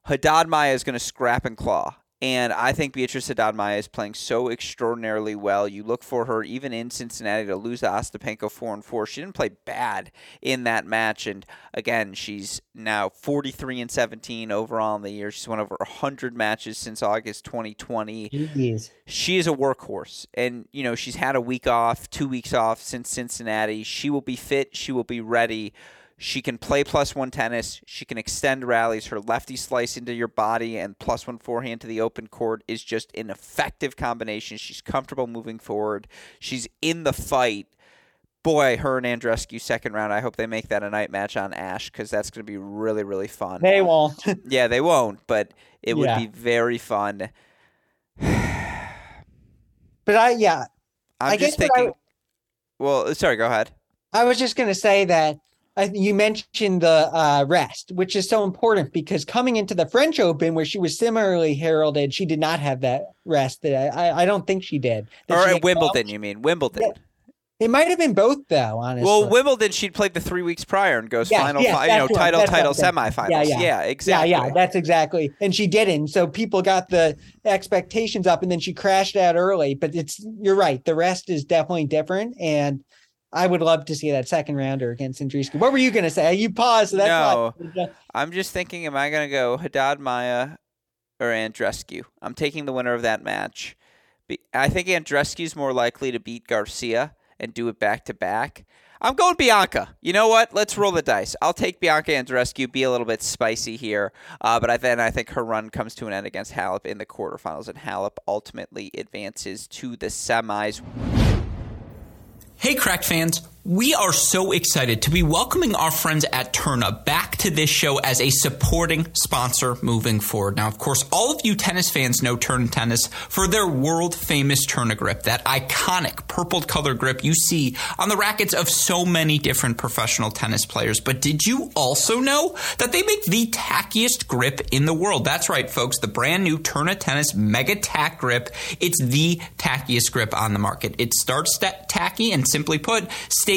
Speaker 1: Haddad Maia is going to scrap and claw. And I think Beatriz Haddad Maia is playing so extraordinarily well. You look for her even in Cincinnati to lose to Ostapenko four and four. She didn't play bad in that match. And again, she's now 43 and 17 overall in the year. She's won over 100 matches since August 2020.
Speaker 2: Jeez.
Speaker 1: She is a workhorse. And, you know, she's had a week off, two weeks off since Cincinnati. She will be fit. She will be ready. She can play plus one tennis. She can extend rallies. Her lefty slice into your body and plus one forehand to the open court is just an effective combination. She's comfortable moving forward. She's in the fight. Boy, her and Andreescu second round. I hope they make that a night match on Ash because that's going to be really, really fun.
Speaker 2: They won't.
Speaker 1: yeah, they won't, but it would
Speaker 2: Yeah.
Speaker 1: be very fun.
Speaker 2: but I yeah,
Speaker 1: I'm
Speaker 2: I
Speaker 1: just
Speaker 2: what I-
Speaker 1: thinking. well, sorry, go ahead.
Speaker 2: I was just going to say that you mentioned the uh, rest, which is so important because coming into the French Open, where she was similarly heralded, she did not have that rest. That I, I, don't think she did. Did
Speaker 1: Or
Speaker 2: she
Speaker 1: at Wimbledon, you mean Wimbledon?
Speaker 2: Yeah, It might have been both, though. Honestly.
Speaker 1: Well, Wimbledon, she'd played the three weeks prior and goes
Speaker 2: Yes,
Speaker 1: final,
Speaker 2: yes,
Speaker 1: fi- you know, title, title, semifinals.
Speaker 2: Yeah,
Speaker 1: Yeah,
Speaker 2: yeah.
Speaker 1: exactly.
Speaker 2: Yeah, yeah, that's exactly. And she didn't. So people got the expectations up, and then she crashed out early. But it's you're right. The rest is definitely different, and I would love to see that second rounder against Andreescu. What were you going to say? You paused. So that's
Speaker 1: No.
Speaker 2: why-
Speaker 1: I'm just thinking, am I going to go Haddad Maia or Andreescu? I'm taking the winner of that match. I think Andreescu's more likely to beat Garcia and do it back to back. I'm going Bianca. You know what? Let's roll the dice. I'll take Bianca Andreescu, be a little bit spicy here, uh, but I, then I think her run comes to an end against Halep in the quarterfinals, and Halep ultimately advances to the semis.
Speaker 3: Hey, Cracked fans. We are so excited to be welcoming our friends at Tourna back to this show as a supporting sponsor moving forward. Now, of course, all of you tennis fans know Turn Tennis for their world famous Tourna grip, that iconic purple color grip you see on the rackets of so many different professional tennis players. But did you also know that they make the tackiest grip in the world? That's right, folks. The brand new Tourna Tennis Mega Tack grip. It's the tackiest grip on the market. It starts ta- tacky and simply put, stays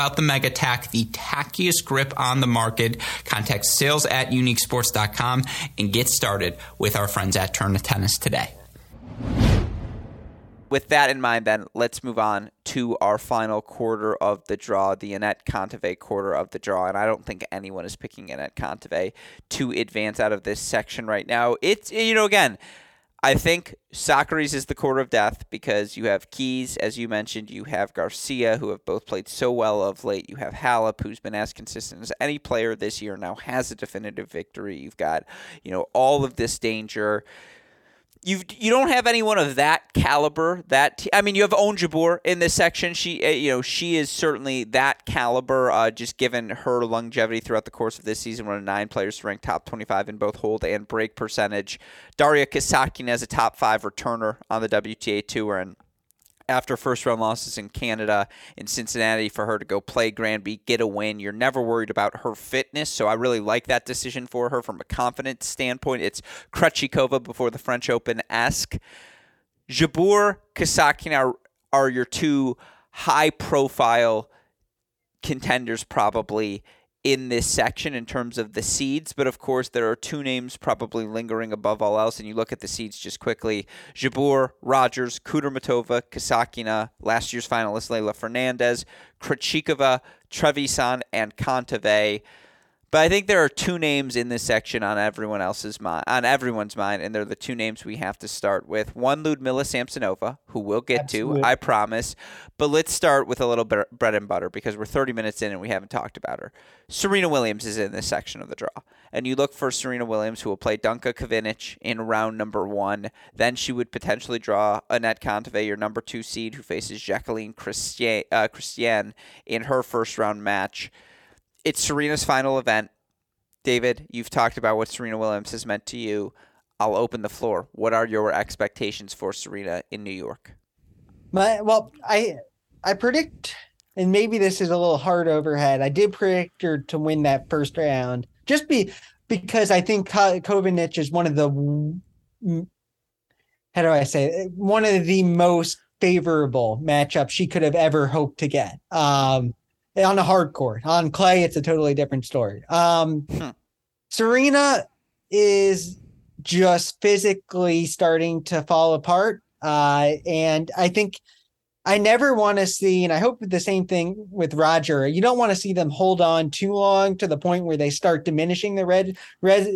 Speaker 3: the Mega Tack, the tackiest grip on the market. Contact sales at uniquesports.com and get started with our friends at Turn Tourna Tennis today.
Speaker 1: with that in mind, then let's move on to our final quarter of the draw, the Anett Kontaveit quarter of the draw. And I don't think anyone is picking Anett Kontaveit to advance out of this section right now. It's, you know, again, I think Sakkari's is the quarter of death because you have Keys, as you mentioned, you have Garcia, who have both played so well of late. You have Halep, who's been as consistent as any player this year, now has a definitive victory. You've got, you know, all of this danger you you don't have anyone of that caliber. That t- I mean, you have Ons Jabeur in this section. She uh, you know she is certainly that caliber. Uh, just given her longevity throughout the course of this season, one of nine players to rank top twenty five in both hold and break percentage. Daria Kasatkina as a top five returner on the WTA tour and after first round losses in Canada in Cincinnati for her to go play Granby, get a win. You're never worried about her fitness, so I really like that decision for her from a confidence standpoint. It's Krejcikova before the French Open esque. Jabeur, Kasatkina are, are your two high profile contenders probably in this section in terms of the seeds, but of course there are two names probably lingering above all else, and you look at the seeds just quickly: Jabeur, Rogers, Kudermetova, Kasatkina, last year's finalist Leylah Fernandez, Krejcikova, Trevisan, and Kontaveit. But I think there are two names in this section on everyone else's mind, on everyone's mind, and they're the two names we have to start with. One, Ludmila Samsonova, who we'll get Absolutely. to, I promise. But let's start with a little bit bread and butter because we're 30 minutes in and we haven't talked about her. Serena Williams is in this section of the draw, and you look for Serena Williams, who will play Danka Kovinic in round number one. Then she would potentially draw Anett Kontaveit, your number two seed, who faces Jaqueline Cristian, uh, Cristian in her first round match it's Serena's final event. David, you've talked about what Serena Williams has meant to you. I'll open the floor. What are your expectations for Serena in New York?
Speaker 2: My well, I I predict, and maybe this is a little hard overhead. I did predict her to win that first round, just be because I think Kovinic is one of the how do I say it? one of the most favorable matchups she could have ever hoped to get. Um, on a hard court. On clay, it's a totally different story. Um, hmm. Serena is just physically starting to fall apart. Uh, and I think I never want to see, and I hope the same thing with Roger. You don't want to see them hold on too long to the point where they start diminishing the red, red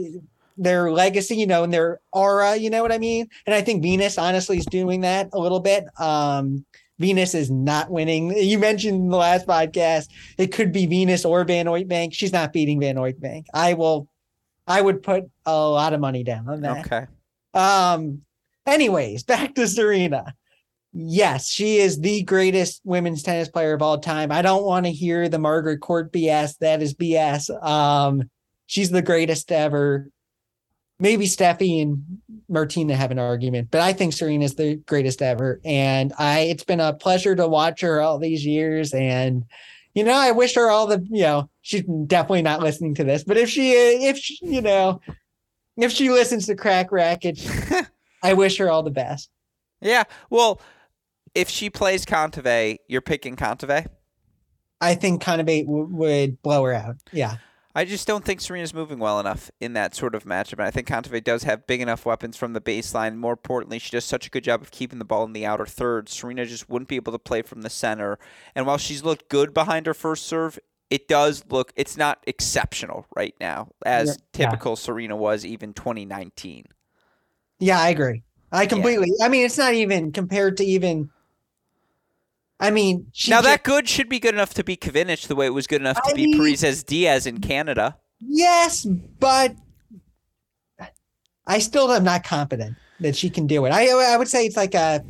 Speaker 2: their legacy, you know, and their aura. You know what I mean? And I think Venus honestly is doing that a little bit. Um, Venus is not winning. You mentioned in the last podcast it could be Venus or Van Uytvanck. She's not beating Van Uytvanck. I will. I would put a lot of money down on that.
Speaker 1: Okay.
Speaker 2: Um. Anyways, back to Serena. Yes, she is the greatest women's tennis player of all time. I don't want to hear the Margaret Court BS. That is BS. Um, she's the greatest ever maybe Steffi and Martina have an argument, but I think Serena is the greatest ever. And I, it's been a pleasure to watch her all these years. And, you know, I wish her all the, you know, she's definitely not listening to this, but if she, if she, you know, if she listens to Crack Racket, I wish her all the best.
Speaker 1: Yeah. Well, if she plays Kontaveit, you're picking Kontaveit?
Speaker 2: I think Kontaveit w- would blow her out. Yeah.
Speaker 1: I just don't think Serena's moving well enough in that sort of matchup. And I think Kontaveit does have big enough weapons from the baseline. More importantly, she does such a good job of keeping the ball in the outer third. Serena just wouldn't be able to play from the center. And while she's looked good behind her first serve, it does look it's not exceptional right now as yeah. typical Serena was even 2019.
Speaker 2: Yeah, I agree. I completely. Yeah. I mean, it's not even compared to even I mean,
Speaker 1: now that good should be good enough to be Kovinic the way it was good enough to I be mean, Parrizas Diaz in Canada.
Speaker 2: Yes, but I still am not confident that she can do it. I I would say it's like a.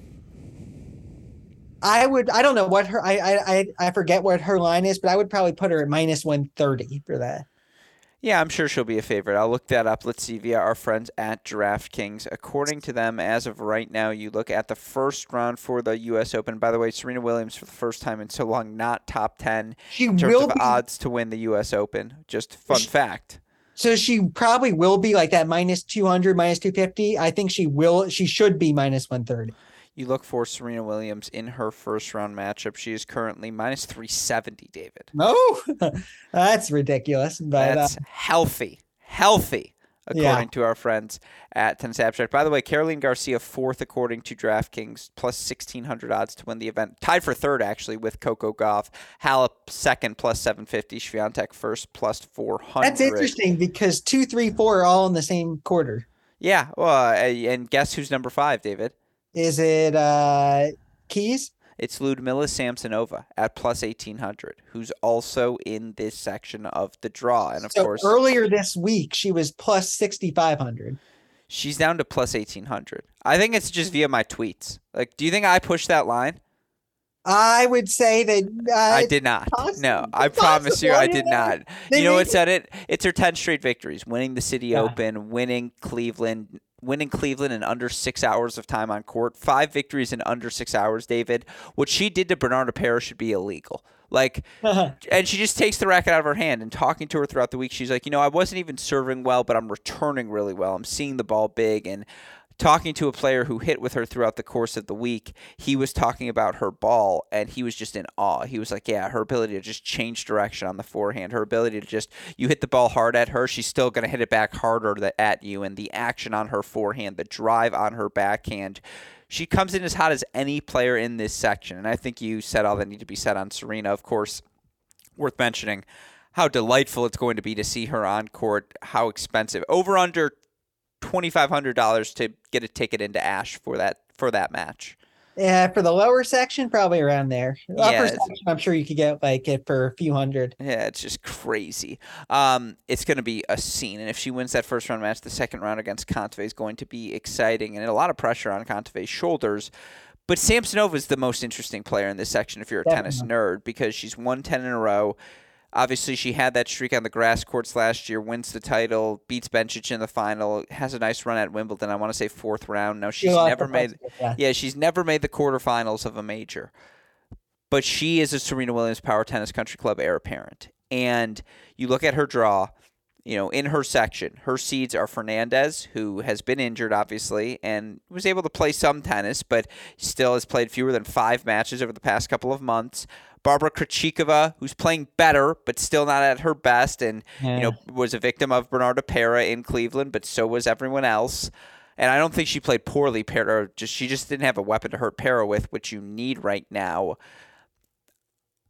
Speaker 2: I would I don't know what her I I I forget what her line is, but I would probably put her at minus one thirty for that.
Speaker 1: Yeah, I'm sure she'll be a favorite. I'll look that up. Let's see via our friends at DraftKings. According to them, as of right now, you look at the first round for the U.S. Open. By the way, Serena Williams for the first time in so long not top ten she in terms will of be, odds to win the U.S. Open. Just fun she, fact.
Speaker 2: So she probably will be like that minus two hundred, minus two fifty. I think she will. She should be minus one thirty
Speaker 1: you look for Serena Williams in her first round matchup. She is currently minus 370, David.
Speaker 2: No, that's ridiculous. But that's
Speaker 1: uh, healthy. Healthy. According yeah. to our friends at Tennis Abstract. By the way, Caroline Garcia fourth according to DraftKings, plus sixteen hundred odds to win the event. Tied for third actually with Coco Gauff. Halep second plus seven fifty. Swiatek first plus four hundred.
Speaker 2: That's interesting because two, three, four are all in the same quarter.
Speaker 1: Yeah. Well, and guess who's number five, David?
Speaker 2: Is it uh, Keys?
Speaker 1: It's Ludmila Samsonova at plus 1800, who's also in this section of the draw. And of
Speaker 2: so
Speaker 1: course,
Speaker 2: earlier this week, she was plus 6500.
Speaker 1: She's down to plus 1800. I think it's just via my tweets. Like, do you think I pushed that line?
Speaker 2: I would say that uh,
Speaker 1: I did not.
Speaker 2: poss-
Speaker 1: no, I
Speaker 2: it's
Speaker 1: promise you, I did not.
Speaker 2: They
Speaker 1: you know what said it? It's her 10 straight victories, winning the City
Speaker 2: Yeah.
Speaker 1: Open, winning Cleveland, winning Cleveland in under six hours of time on court. Five victories in under six hours, David. What she did to Bernarda Pera should be illegal. Like, and she just takes the racket out of her hand and talking to her throughout the week she's like you know i wasn't even serving well but i'm returning really well i'm seeing the ball big and talking to a player who hit with her throughout the course of the week he was talking about her ball and he was just in awe he was like yeah her ability to just change direction on the forehand her ability to just you hit the ball hard at her she's still going to hit it back harder at you and the action on her forehand the drive on her backhand she comes in as hot as any player in this section and i think you said all that need to be said on serena of course worth mentioning how delightful it's going to be to see her on court. How expensive, over under twenty five hundred dollars to get a ticket into Ash for that for that match.
Speaker 2: yeah, for the lower section, probably around there.
Speaker 1: Yeah,
Speaker 2: Upper section, I'm sure you could get like it for a few hundred.
Speaker 1: Yeah, it's just crazy. Um, it's going to be a scene, and if she wins that first round match, the second round against Kontaveit is going to be exciting, and a lot of pressure on Kontaveit's shoulders. But Samsonova is the most interesting player in this section if you're a tennis nerd because she's won 10 in a row. Obviously, she had that streak on the grass courts last year, wins the title, beats Bencic in the final, has a nice run at Wimbledon. I want to say fourth round. No, she's
Speaker 2: She
Speaker 1: never made.
Speaker 2: yeah.
Speaker 1: Yeah, she's never made the quarterfinals of a major. But she is a Serena Williams Power Tennis Country Club heir apparent. And you look at her draw, you know, in her section, her seeds are Fernandez, who has been injured, obviously, and was able to play some tennis, but still has played fewer than five matches over the past couple of months. Barbara Krejcikova, who's playing better, but still not at her best, and you know was a victim of Bernarda Pera in Cleveland, but so was everyone else. And I don't think she played poorly. Pera just she just didn't have a weapon to hurt Pera with, which you need right now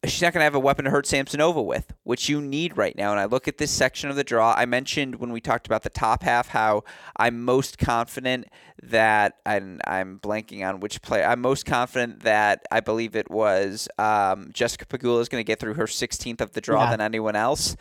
Speaker 1: she's not going to have a weapon to hurt Samsonova with, which you need right now. And I look at this section of the draw. I mentioned when we talked about the top half how I'm most confident that, and I'm blanking on which player, I'm most confident that I believe it was um, Jessica Pegula is going to get through her 16th of the draw
Speaker 2: Yeah.
Speaker 1: than anyone else.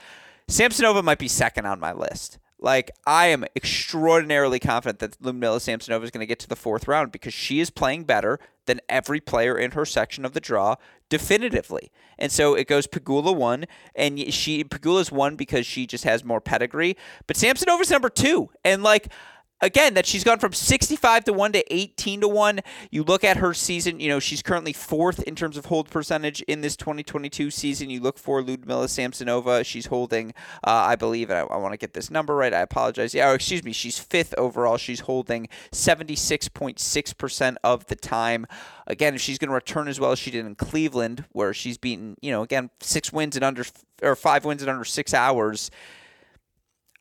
Speaker 1: Samsonova might be second on my list. Like I am extraordinarily confident that Ludmila Samsonova is going to get to the fourth round because she is playing better than every player in her section of the draw definitively. And so it goes Pegula one, and she Pegula's one because she just has more pedigree. But Samsonova's number two, and like again that she's gone from 65 to 1 to 18 to 1 you look at her season you know she's currently fourth in terms of hold percentage in this 2022 season. You look for ludmila samsonova. She's holding uh, i believe and i, I want to get this number right. I apologize. Yeah oh, excuse me. She's fifth overall. She's holding 76.6% of the time. Again if she's going to return as well as she did in cleveland where she's beaten you know again six wins in under or five wins in under six hours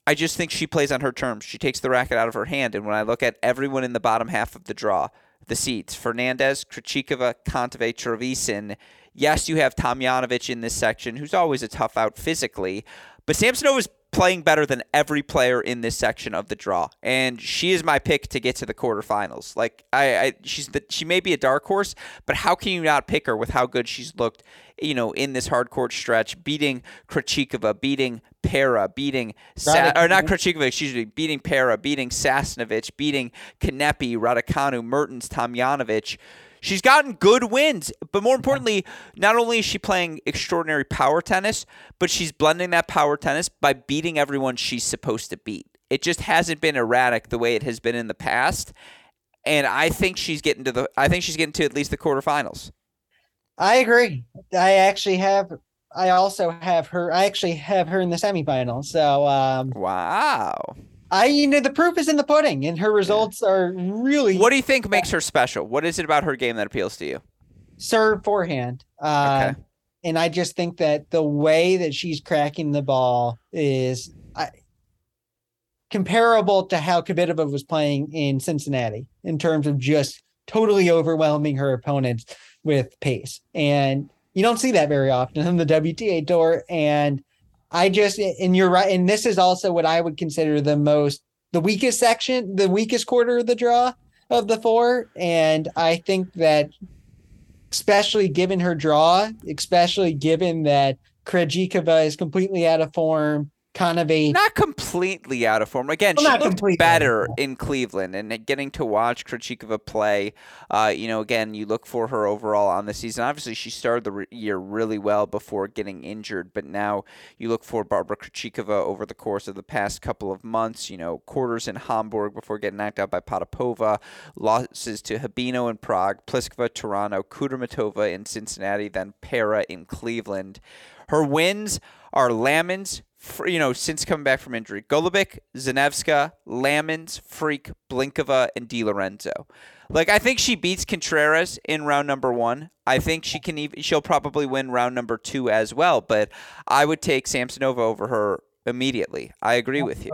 Speaker 1: I just think she plays on her terms. She takes the racket out of her hand. And when I look at everyone in the bottom half of the draw, the seeds, Fernandez, Krejcikova, Kontaveit, Trevisan, yes, you have Tomljanovic in this section, who's always a tough out physically, but Samsonova is playing better than every player in this section of the draw, and she is my pick to get to the quarterfinals. Like I, I she's the, she may be a dark horse, but how can you not pick her with how good she's looked? You know, in this hard court stretch, beating Krejcikova, beating Pera, beating Sa- or not Krejcikova, excuse me, beating Pera, beating Sasnovich, beating Kanepi, Raducanu, Mertens, Tomljanovic. She's gotten good wins, but more importantly, not only is she playing extraordinary power tennis, but she's blending that power tennis by beating everyone she's supposed to beat. It just hasn't been erratic the way it has been in the past, and I think she's getting to the. I think she's getting to at least the quarterfinals.
Speaker 2: I agree. I actually have. I also have her. I actually have her in the semifinals. So um,
Speaker 1: Wow.
Speaker 2: I, you know, the proof is in the pudding, and her results are really
Speaker 1: What do you think makes her special? What is it about her game that appeals to you?
Speaker 2: serve forehand. Uh,
Speaker 1: Okay.
Speaker 2: And I just think that the way that she's cracking the ball is I, comparable to how Kvitova was playing in Cincinnati in terms of just totally overwhelming her opponents with pace. And you don't see that very often on the WTA tour. And I just, and you're right. And this is also what I would consider the most, the weakest section, the weakest quarter of the draw of the four. And I think that especially given her draw, especially given that Krejcikova is completely out of form kind of a
Speaker 1: not completely out of form. Again,
Speaker 2: Well,
Speaker 1: she
Speaker 2: not
Speaker 1: looked
Speaker 2: completely.
Speaker 1: better in Cleveland, and getting to watch Krejcikova play. Uh, you know, again, you look for her overall on the season. Obviously, she started the re- year really well before getting injured, but now you look for Barbara Krejcikova over the course of the past couple of months. You know, quarters in Hamburg before getting knocked out by Potapova, losses to Habino in Prague, Pliskova, Toronto, Kudermetova in Cincinnati, then Pera in Cleveland. Her wins are Lamens, fr- you know, since coming back from injury. Golubic, Zanevska, Lamens, Frech, Blinkova, and Di Lorenzo. Like I think she beats Contreras in round number one. I think she can even she'll probably win round number two as well. But I would take Samsonova over her immediately. I agree with you.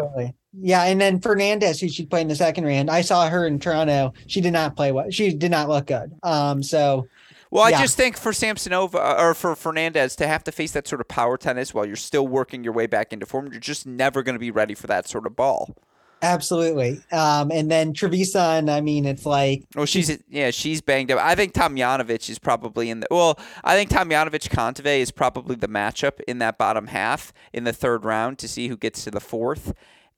Speaker 2: Yeah, and then Fernandez, who she played in the second round, I saw her in Toronto. She did not play well. She did not look good. Um, so
Speaker 1: Well, I just think for Samsonova uh, or for Fernandez to have to face that sort of power tennis while you're still working your way back into form, you're just never going to be ready for that sort of ball.
Speaker 2: absolutely. Um, and then Trevisan, I mean, it's like
Speaker 1: Well, she's yeah, she's banged up. I think Tomljanovic is probably in the well. I think Tomljanovic Kontaveit is probably the matchup in that bottom half in the third round to see who gets to the fourth.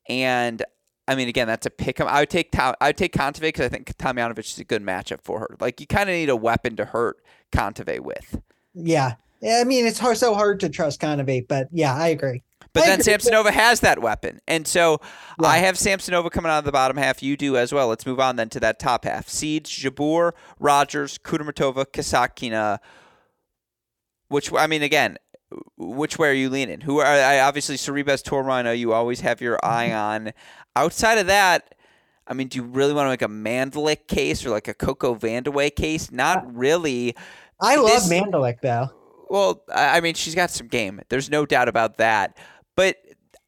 Speaker 1: And I mean, again, that's a pick. I would take Tom, I would take Kontaveit because I think Tomljanovic is a good matchup for her. Like you kind of need a weapon to hurt Kontaveit with.
Speaker 2: yeah. Yeah, I mean, it's hard, so hard to trust Kontaveit, but yeah, I agree.
Speaker 1: But
Speaker 2: I
Speaker 1: then
Speaker 2: agree.
Speaker 1: Samsonova has that weapon. And so
Speaker 2: Yeah.
Speaker 1: I have Samsonova coming out of the bottom half. You do as well. Let's move on then to that top half. Seeds, Jabeur, Rogers, Kudermetova, Kasatkina. Which, I mean, again, which way are you leaning? Who are, I obviously, Sorribes know you always have your eye mm-hmm. on. Outside of that, I mean, do you really want to make a Mandlik case or like a Coco Vandeweghe case? Not really.
Speaker 2: I love
Speaker 1: This-
Speaker 2: Mandlik though.
Speaker 1: Well, I I mean, she's got some game. There's no doubt about that. But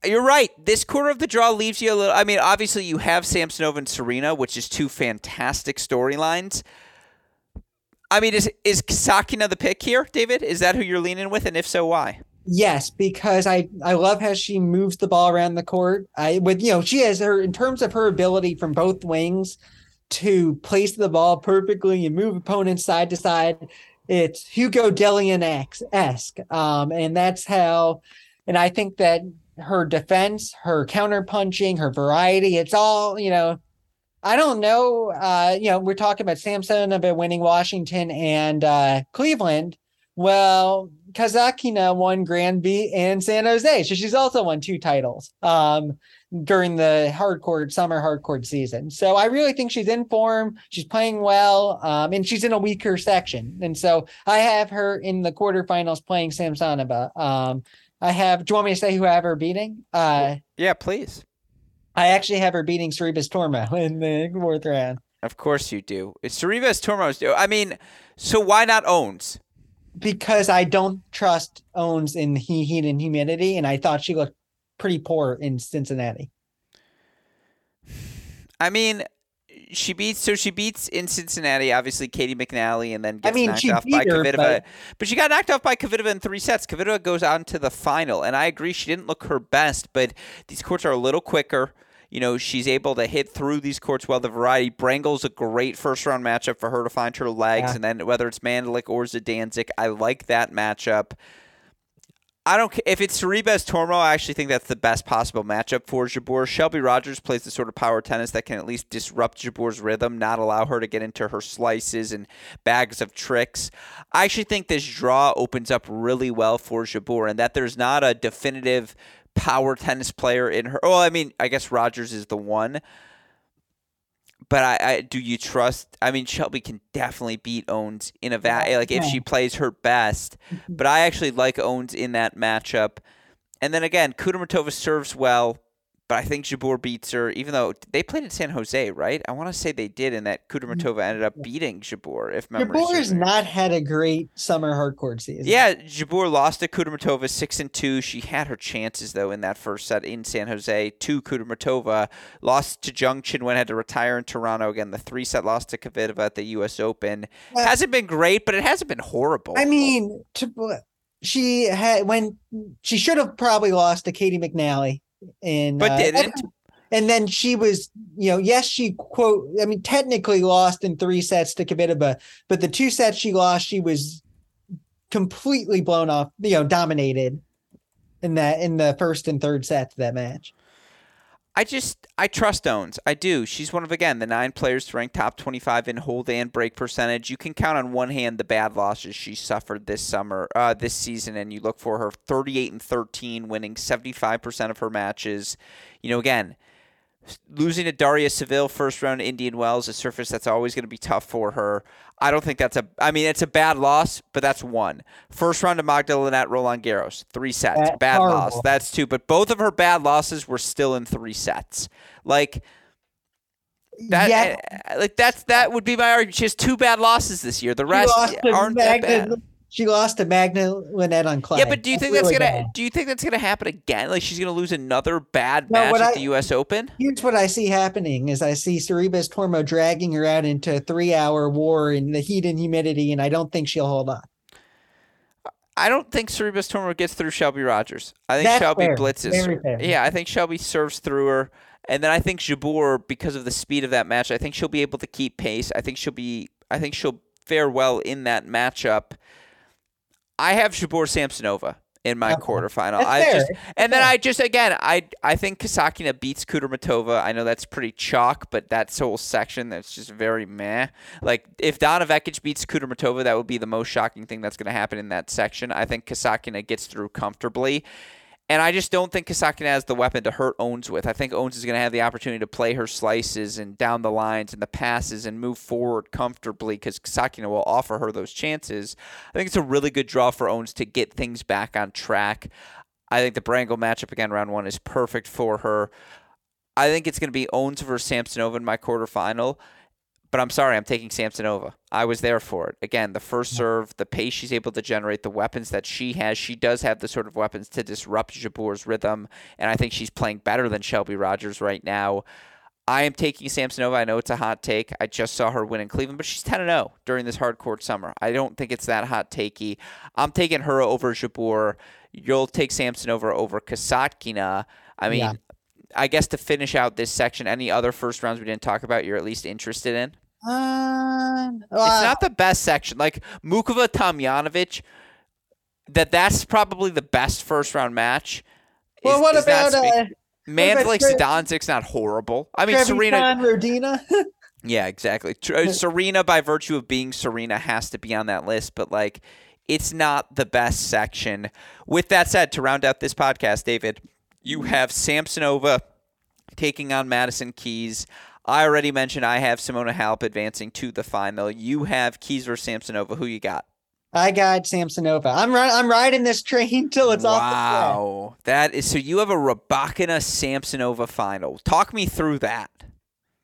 Speaker 1: you're right. This quarter of the draw leaves you a little. I mean, obviously, you have Samsonova and Serena, which is two fantastic storylines. I mean, is is Sakina the pick here, David? Is that who you're leaning with, and if so, why?
Speaker 2: Yes, because I I love how she moves the ball around the court. I with you know she has her in terms of her ability from both wings to place the ball perfectly and move opponents side to side. It's Hugo Delian esque, um, and that's how. And I think that her defense, her counter punching, her variety, it's all you know. I don't know. Uh, you know, we're talking about Samsonova winning Washington and uh, Cleveland. Well, Kasatkina won Granby and San Jose, so she's also won two titles um, during the hardcore summer hardcore season. So I really think she's in form. She's playing well, um, and she's in a weaker section. And so I have her in the quarterfinals playing Samsonova. Um, I have. Do you want me to say who I have her beating? Uh,
Speaker 1: Yeah, please.
Speaker 2: I actually have her beating Sorribes Tormo in the fourth round
Speaker 1: Of course you do. It's Sorribes Tormos. I mean, so why not Ons?
Speaker 2: because I don't trust Ons in he- heat and humidity, and I thought she looked pretty poor in Cincinnati.
Speaker 1: I mean, she beats so she beats in Cincinnati, obviously Caty McNally, and then gets
Speaker 2: mean,
Speaker 1: knocked off by
Speaker 2: her,
Speaker 1: Kvitova.
Speaker 2: but-
Speaker 1: But... she got knocked off by Kvitova in three sets. Kvitova goes on to the final, and I agree she didn't look her best, but these courts are a little quicker. You know, she's able to hit through these courts well. The variety. Brengle's a great first round matchup for her to find her legs,
Speaker 2: Yeah.
Speaker 1: and then whether it's Mandlik or Zidansek, I like that matchup. I don't if it's Sorribes Tormo. I actually think that's the best possible matchup for Jabeur. Shelby Rogers plays the sort of power tennis that can at least disrupt Jabeur's rhythm, not allow her to get into her slices and bags of tricks. I actually think this draw opens up really well for Jabeur, and that there's not a definitive power tennis player in her. Well, I mean, I guess Rogers is the one. But I, I do you trust? I mean, Shelby can definitely beat Ons in a va- like if she plays her best. Mm-hmm. But I actually like Ons in that matchup. And then again, Kudermetova serves well, but I think Jabeur beats her, even though they played in San Jose, right? I want to say they did, and that mm-hmm. Kudermetova ended up beating Jabeur, if memory serves
Speaker 2: has not had a great summer hardcore season.
Speaker 1: Yeah, Jabeur lost to Kudermetova six and two. She had her chances though in that first set in San Jose to Kudermetova. Lost to Zheng Qinwen had to retire in Toronto again. The three set loss to Kvitova at the U.S. Open hasn't been great, but it hasn't been horrible.
Speaker 2: I mean, to, she had when she should have probably lost to Caty McNally, in
Speaker 1: But
Speaker 2: uh,
Speaker 1: didn't.
Speaker 2: And then she was, you know, yes, she quote, I mean, technically lost in three sets to Kvitova, but the two sets she lost, she was completely blown off, you know, dominated. in that in the first and third sets of that match.
Speaker 1: I just I trust Ons. I do. She's one of again the nine players to rank top twenty five in hold and break percentage. You can count on one hand the bad losses she suffered this summer, uh, this season, and you look for her thirty eight and thirteen, winning seventy five percent of her matches. You know, again, losing to Daria Saville first round Indian Wells, a surface that's always going to be tough for her. I don't think that's a. I mean, it's a bad loss, but that's one. First round to Magda Linette Roland Garros, three sets,
Speaker 2: That's
Speaker 1: bad
Speaker 2: horrible.
Speaker 1: loss. That's two. But both of her bad losses were still in three sets. Like that.
Speaker 2: yeah,
Speaker 1: eh, Like that's that would be my argument. She has two bad losses this year. The rest aren't that bad.
Speaker 2: She lost to Magda Linette on clay.
Speaker 1: Yeah, but do you think that's
Speaker 2: really
Speaker 1: gonna?
Speaker 2: bad.
Speaker 1: Do you think that's gonna happen again? Like she's gonna lose another bad
Speaker 2: No,
Speaker 1: match at
Speaker 2: I-
Speaker 1: the U.S. Open?
Speaker 2: Here's what I see happening: is I see Sorribes Tormo dragging her out into a three-hour war in the heat and humidity, and I don't think she'll hold on.
Speaker 1: I don't think Sorribes Tormo gets through Shelby Rogers. I think
Speaker 2: That's
Speaker 1: Shelby
Speaker 2: fair.
Speaker 1: blitzes. Yeah, I think Shelby serves through her. And then I think Jabeur, because of the speed of that match, I think she'll be able to keep pace. I think she'll be I think she'll fare well in that matchup. I have Jabeur Samsonova in my
Speaker 2: Okay.
Speaker 1: quarterfinal.
Speaker 2: That's
Speaker 1: I
Speaker 2: fair.
Speaker 1: just and then
Speaker 2: fair.
Speaker 1: I just again I I think Kasatkina beats Kudermetova. I know that's pretty chalk, but that whole section that's just very meh. Like if Donna Vekic beats Kudermetova, that would be the most shocking thing that's going to happen in that section. I think Kasatkina gets through comfortably. And I just don't think Kasatkina has the weapon to hurt Ons with. I think Ons is going to have the opportunity to play her slices and down the lines and the passes and move forward comfortably because Kasatkina will offer her those chances. I think it's a really good draw for Ons to get things back on track. I think the Brengle matchup again, round one, is perfect for her. I think it's going to be Owens versus Samsonova in my quarterfinal. But I'm sorry, I'm taking Samsonova. I was there for it. Again, the first serve, the pace she's able to generate, the weapons that she has. She does have the sort of weapons to disrupt Jabeur's rhythm, and I think she's playing better than Shelby Rogers right now. I am taking Samsonova. I know it's a hot take. I just saw her win in Cleveland, but she's 10 0 during this hard court summer. I don't think it's that hot takey. I'm taking her over Jabeur. You'll take Samsonova over Kasatkina. I mean,
Speaker 2: Yeah.
Speaker 1: I guess to finish out this section, any other first rounds we didn't talk about you're at least interested in?
Speaker 2: Um,
Speaker 1: It's not the best section. Like Muchova Tomljanovic, that that's probably the best first round match.
Speaker 2: well,
Speaker 1: is-
Speaker 2: what
Speaker 1: is not
Speaker 2: about uh,
Speaker 1: Mandlik
Speaker 2: Tre-
Speaker 1: Zidansek's not horrible. I mean, Serena.
Speaker 2: Rodina?
Speaker 1: Yeah, exactly. Uh, Serena, by virtue of being Serena, has to be on that list, but like, it's not the best section. With that said, to round out this podcast, David, you have Samsonova taking on Madison Keys. I already mentioned I have Simona Halep advancing to the final. You have Keys versus Samsonova. Who you got?
Speaker 2: I got Samsonova. I'm ri- I'm riding this train till it's off
Speaker 1: wow, that is so. You have a Rybakina Samsonova final. Talk me through that.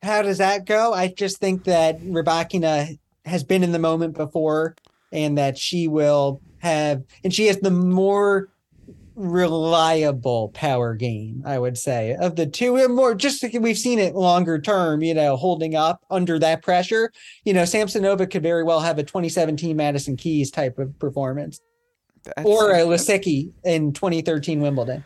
Speaker 2: How does that go? I just think that Rybakina has been in the moment before and that she will have, and she has the more reliable power game, I would say, of the two. And More just we've seen it longer term, you know, holding up under that pressure. You know, Samsonova could very well have a 2017 Madison Keys type of performance
Speaker 1: That's-
Speaker 2: or a Lisicki in 2013 Wimbledon.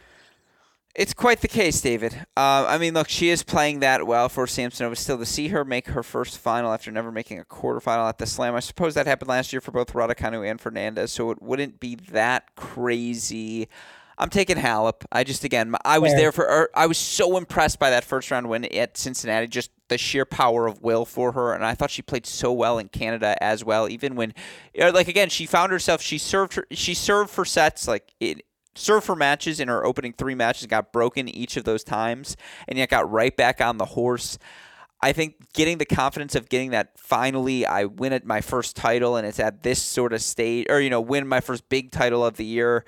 Speaker 1: It's quite the case, David. Uh, I mean, look, she is playing that well for Samsonova. Still, to see her make her first final after never making a quarterfinal at the Slam, I suppose that happened last year for both Raducanu and Fernandez, so it wouldn't be that crazy. I'm taking Halep. I just again, I was there for. er, I was so impressed by that first round win at Cincinnati. Just the sheer power of will for her, and I thought she played so well in Canada as well. Even when, like again, she found herself. She served. Her, she served for sets like it served for matches in her opening three matches, got broken each of those times, and yet got right back on the horse. I think getting the confidence of getting that finally I win at my first title and it's at this sort of stage or you know win my first big title of the year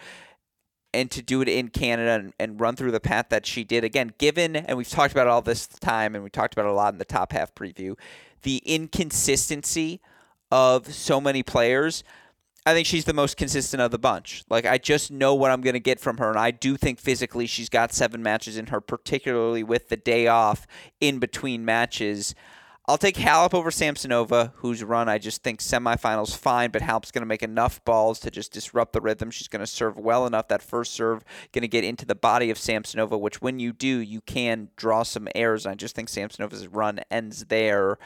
Speaker 1: and to do it in Canada and, and run through the path that she did again given and we've talked about all this time and we talked about it a lot in the top half preview the inconsistency of so many players I think she's the most consistent of the bunch. Like I just know what I'm going to get from her, and I do think physically she's got seven matches in her, particularly with the day off in between matches. I'll take Halep over Samsonova, whose run I just think semifinals fine, but Halep's going to make enough balls to just disrupt the rhythm. She's going to serve well enough. That first serve going to get into the body of Samsonova, which when you do, you can draw some errors. And I just think Samsonova's run ends there.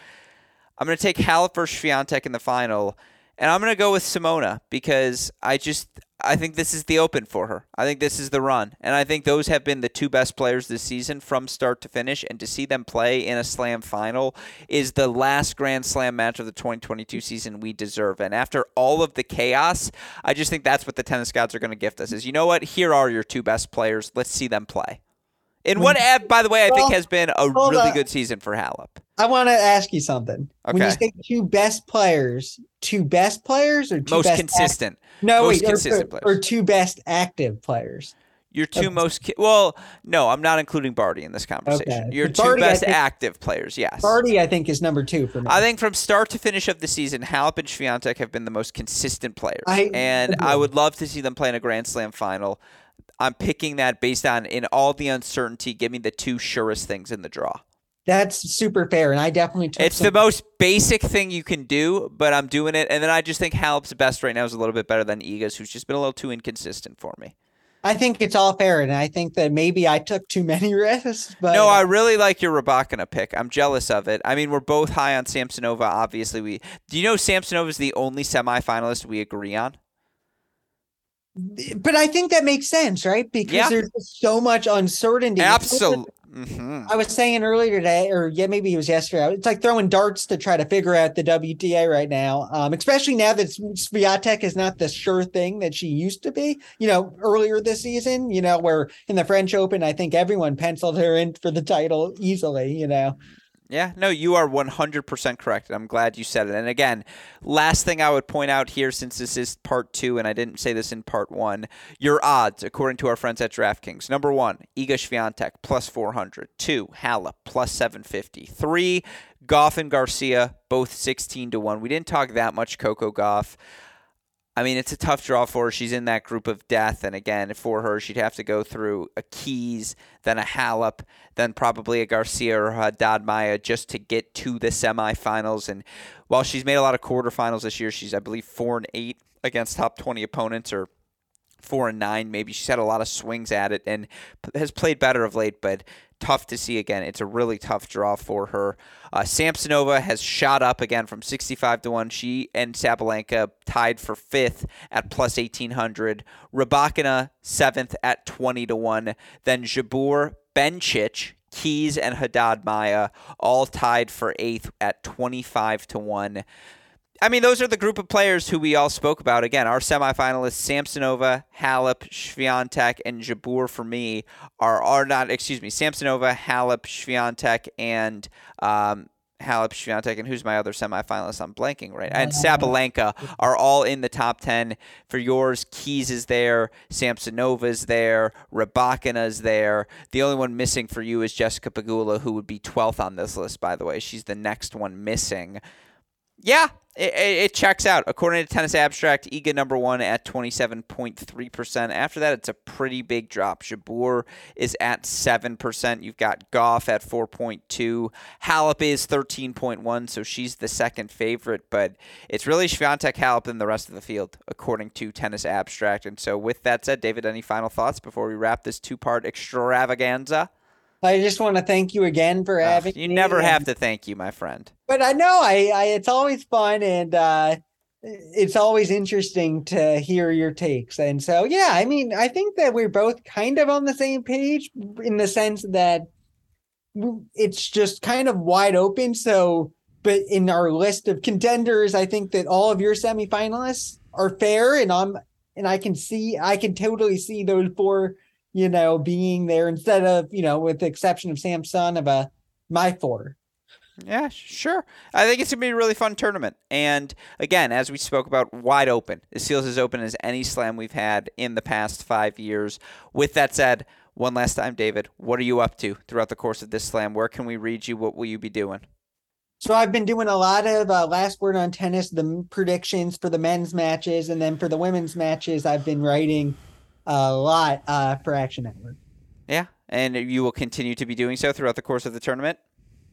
Speaker 1: I'm going to take Halep versus Swiatek in the final. And I'm going to go with Simona because I just I think this is the open for her. I think this is the run. And I think those have been the two best players this season from start to finish. And to see them play in a slam final is the last Grand Slam match of the 2022 season we deserve. And after all of the chaos, I just think that's what the tennis gods are going to gift us is, you know what? Here are your two best players. Let's see them play. In what, by the way, I think has been a really good season for Halep.
Speaker 2: I want to ask you something. Okay. When you say two best players, two best players or two
Speaker 1: most consistent?
Speaker 2: Act- no, most wait, consistent or, or, or, two best active players.
Speaker 1: Your two most ki- well, no, I'm not including Barty in this conversation. Okay. Your two Barty, best think, active players, yes.
Speaker 2: Barty, I think, is number two for me.
Speaker 1: I think from start to finish of the season, Halep and Swiatek have been the most consistent players, I, and I would love to see them play in a Grand Slam final. I'm picking that based on in all the uncertainty, give me the two surest things in the draw.
Speaker 2: That's super fair, and I definitely took.
Speaker 1: It's some- the most basic thing you can do, but I'm doing it, and then I just think Halep's best right now is a little bit better than Iga's, who's just been a little too inconsistent for me.
Speaker 2: I think it's all fair, and I think that maybe I took too many risks. But
Speaker 1: no, I really like your Rybakina pick. I'm jealous of it. I mean, we're both high on Samsonova. Obviously, we do you know Samsonova is the only semifinalist we agree on
Speaker 2: but I think that makes sense, right? Because yeah. there's so much uncertainty.
Speaker 1: Absolutely. Mm-hmm.
Speaker 2: I was saying earlier today, or yeah, maybe it was yesterday. It's like throwing darts to try to figure out the WTA right now, um, especially now that Swiatek is not the sure thing that she used to be. You know, earlier this season, you know, where in the French Open, I think everyone penciled her in for the title easily. You know,
Speaker 1: yeah, no, you are 100% correct. I'm glad you said it. And again, last thing I would point out here, since this is part two, and I didn't say this in part one, your odds, according to our friends at DraftKings. Number one, Iga Swiatek, plus 400. Two, Halep, plus 750. Three, Gauff and Garcia, both 16 to 1. We didn't talk that much Coco Gauff. I mean, it's a tough draw for her. She's in that group of death. And again, for her, she'd have to go through a Keys, then a Halep, then probably a Garcia or Haddad Maia just to get to the semifinals. And while she's made a lot of quarterfinals this year, she's, I believe, 4 and 8 against top 20 opponents or four and nine. Maybe she's had a lot of swings at it and has played better of late, but tough to see again. It's a really tough draw for her. Uh, Samsonova has shot up again from 65 to 1. She and Sabalenka tied for fifth at plus 1800. Rybakina seventh at 20 to 1. Then Jabeur, Bencic, Keys, and Haddad Maia all tied for eighth at 25 to 1. I mean, those are the group of players who we all spoke about. Again, our semifinalists: Samsonova, Halep, Swiatek, and Jabeur. For me, are are not. Excuse me, Samsonova, Halep, Swiatek, and um, Halep, Swiatek, and who's my other semifinalist? I'm blanking right. And Sabalenka are all in the top ten. For yours, Keys is there, Samsonova's there, Rybakina's there. The only one missing for you is Jessica Pegula, who would be 12th on this list. By the way, she's the next one missing. Yeah, it, it, checks out. According to Tennis Abstract, Iga number one at 27.3%. After that, it's a pretty big drop. Jabeur is at 7%. You've got Gauff at 4.2. Halep is 13.1, so she's the second favorite. But it's really Swiatek, Halep, and the rest of the field, according to Tennis Abstract. And so with that said, David, any final thoughts before we wrap this two-part extravaganza?
Speaker 2: I just want to thank you again for having
Speaker 1: You never have to thank you, my friend.
Speaker 2: But I know I, I it's always fun and uh it's always interesting to hear your takes. And so yeah, I mean, I think that we're both kind of on the same page in the sense that it's just kind of wide open. So but in our list of contenders, I think that all of your semifinalists are fair and I'm and I can see I can totally see those four you know, being there instead of, you know, with the exception of Samsonova my four.
Speaker 1: Yeah, sure. I think it's gonna be a really fun tournament. And again, as we spoke about, wide open. This feels as open as any slam we've had in the past five years. With that said, one last time, David, what are you up to throughout the course of this slam? Where can we read you? What will you be doing?
Speaker 2: So I've been doing a lot of uh, last word on tennis, the predictions for the men's matches, and then for the women's matches, I've been writing a lot uh, for Action Network.
Speaker 1: Yeah, and you will continue to be doing so throughout the course of the tournament.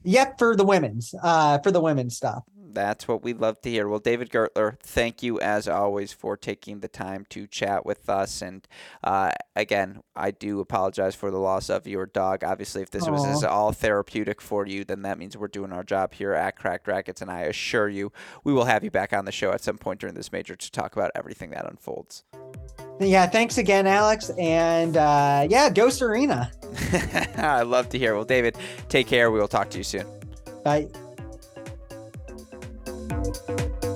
Speaker 2: Yep, for the women's, uh, for the women's stuff.
Speaker 1: That's what we love to hear. Well, David Gertler, thank you as always for taking the time to chat with us. And uh, again, I do apologize for the loss of your dog. Obviously, if this Aww. was all therapeutic for you, then that means we're doing our job here at Cracked Racquets. And I assure you, we will have you back on the show at some point during this major to talk about everything that unfolds.
Speaker 2: Yeah, thanks again, Alex. And uh, yeah, go Serena.
Speaker 1: I love to hear. Well, David, take care. We will talk to you soon.
Speaker 2: Bye. Thank you.